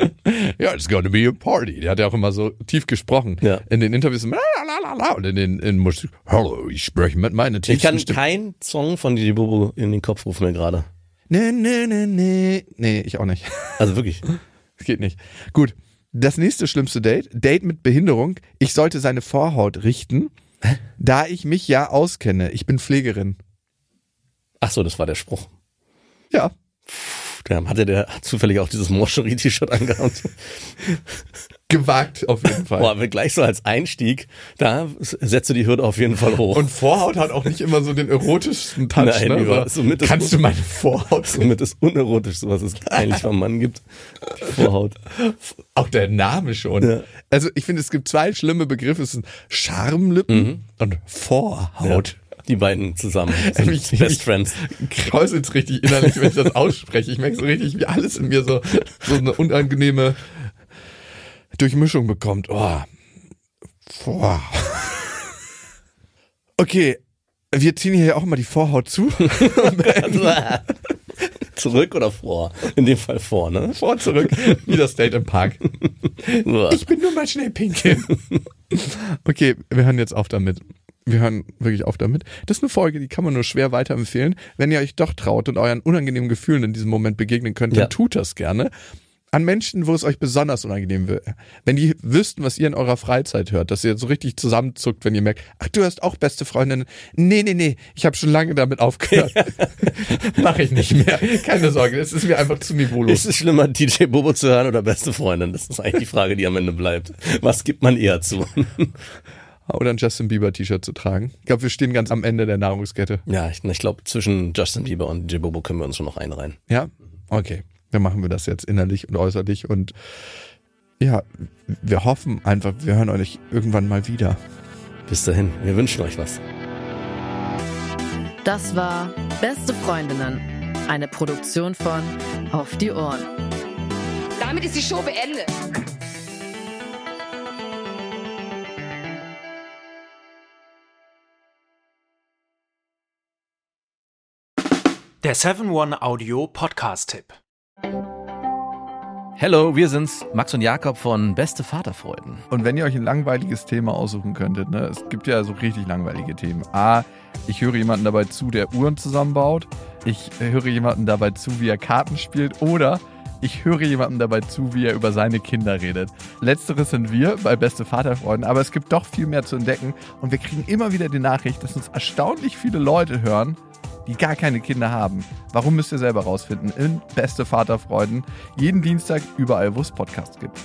ja, it's gonna be a party. Der hat ja auch immer so tief gesprochen. Ja. In den Interviews, la, und in den in Musik, hallo, ich spreche mit meiner Ich tiefsten kann Stimme. keinen Song von DJ Bobo in den Kopf rufen mir gerade. Nee, nee, nee, nee. Nee, ich auch nicht. Also wirklich. Das geht nicht. Gut. Das nächste schlimmste Date, Date mit Behinderung. Ich sollte seine Vorhaut richten, da ich mich ja auskenne. Ich bin Pflegerin. Ach so, das war der Spruch. Ja. Da hatte der zufällig auch dieses Morcherie-T-Shirt angehabt. Gewagt auf jeden Fall. Boah, aber gleich so als Einstieg, da setzt du die Hürde auf jeden Fall hoch. Und Vorhaut hat auch nicht immer so den erotischsten Touch. Nein, ne? So, somit ist- kannst du meine Vorhaut somit das Unerotischste, was es eigentlich beim Mann gibt. Die Vorhaut. Auch der Name schon. Ja. Also ich finde, es gibt zwei schlimme Begriffe. Es sind Schamlippen und Vorhaut. Die beiden zusammen sind Mich- Best mich- Friends. Kräuselt's richtig innerlich, wenn ich das ausspreche. Ich merke so richtig, wie alles in mir so, so eine unangenehme Durchmischung bekommt. Oh. Boah. Okay, wir ziehen hier auch mal die Vorhaut zu. Zurück oder vor? In dem Fall vor, ne? Vor zurück, wie das Date im Park. Ich bin nur mal schnell pinkeln. Okay, wir hören jetzt auf damit. Wir hören wirklich auf damit. Das ist eine Folge, die kann man nur schwer weiterempfehlen. Wenn ihr euch doch traut und euren unangenehmen Gefühlen in diesem Moment begegnen könnt, dann Ja. tut das gerne. An Menschen, wo es euch besonders unangenehm wird. Wenn die wüssten, was ihr in eurer Freizeit hört, dass ihr so richtig zusammenzuckt, wenn ihr merkt, ach, du hast auch beste Freundinnen. Nee, nee, nee, ich habe schon lange damit aufgehört. Mach ich nicht mehr. Keine Sorge, es ist mir einfach zu niveaulos. Ist es schlimmer, DJ Bobo zu hören oder beste Freundin? Das ist eigentlich die Frage, die am Ende bleibt. Was gibt man eher zu? Oder ein Justin Bieber T-Shirt zu tragen. Ich glaube, wir stehen ganz am Ende der Nahrungskette. Ja, ich, ich glaube, zwischen Justin Bieber und DJ Bobo können wir uns schon noch einreihen. Ja? Okay. Dann machen wir das jetzt innerlich und äußerlich und ja, wir hoffen einfach, wir hören euch irgendwann mal wieder. Bis dahin, wir wünschen euch was. Das war Beste Freundinnen, eine Produktion von Auf die Ohren. Damit ist die Show beendet. Der 7-One Audio Podcast-Tipp. Hello, wir sind's, Max und Jakob von Beste Vaterfreuden. Und wenn ihr euch ein langweiliges Thema aussuchen könntet, ne, es gibt ja so richtig langweilige Themen. A, ich höre jemanden dabei zu, der Uhren zusammenbaut. Ich höre jemanden dabei zu, wie er Karten spielt. Oder ich höre jemanden dabei zu, wie er über seine Kinder redet. Letzteres sind wir bei Beste Vaterfreunden, aber es gibt doch viel mehr zu entdecken. Und wir kriegen immer wieder die Nachricht, dass uns erstaunlich viele Leute hören, die gar keine Kinder haben. Warum müsst ihr selber rausfinden? In Beste Vaterfreuden. Jeden Dienstag überall, wo es Podcasts gibt.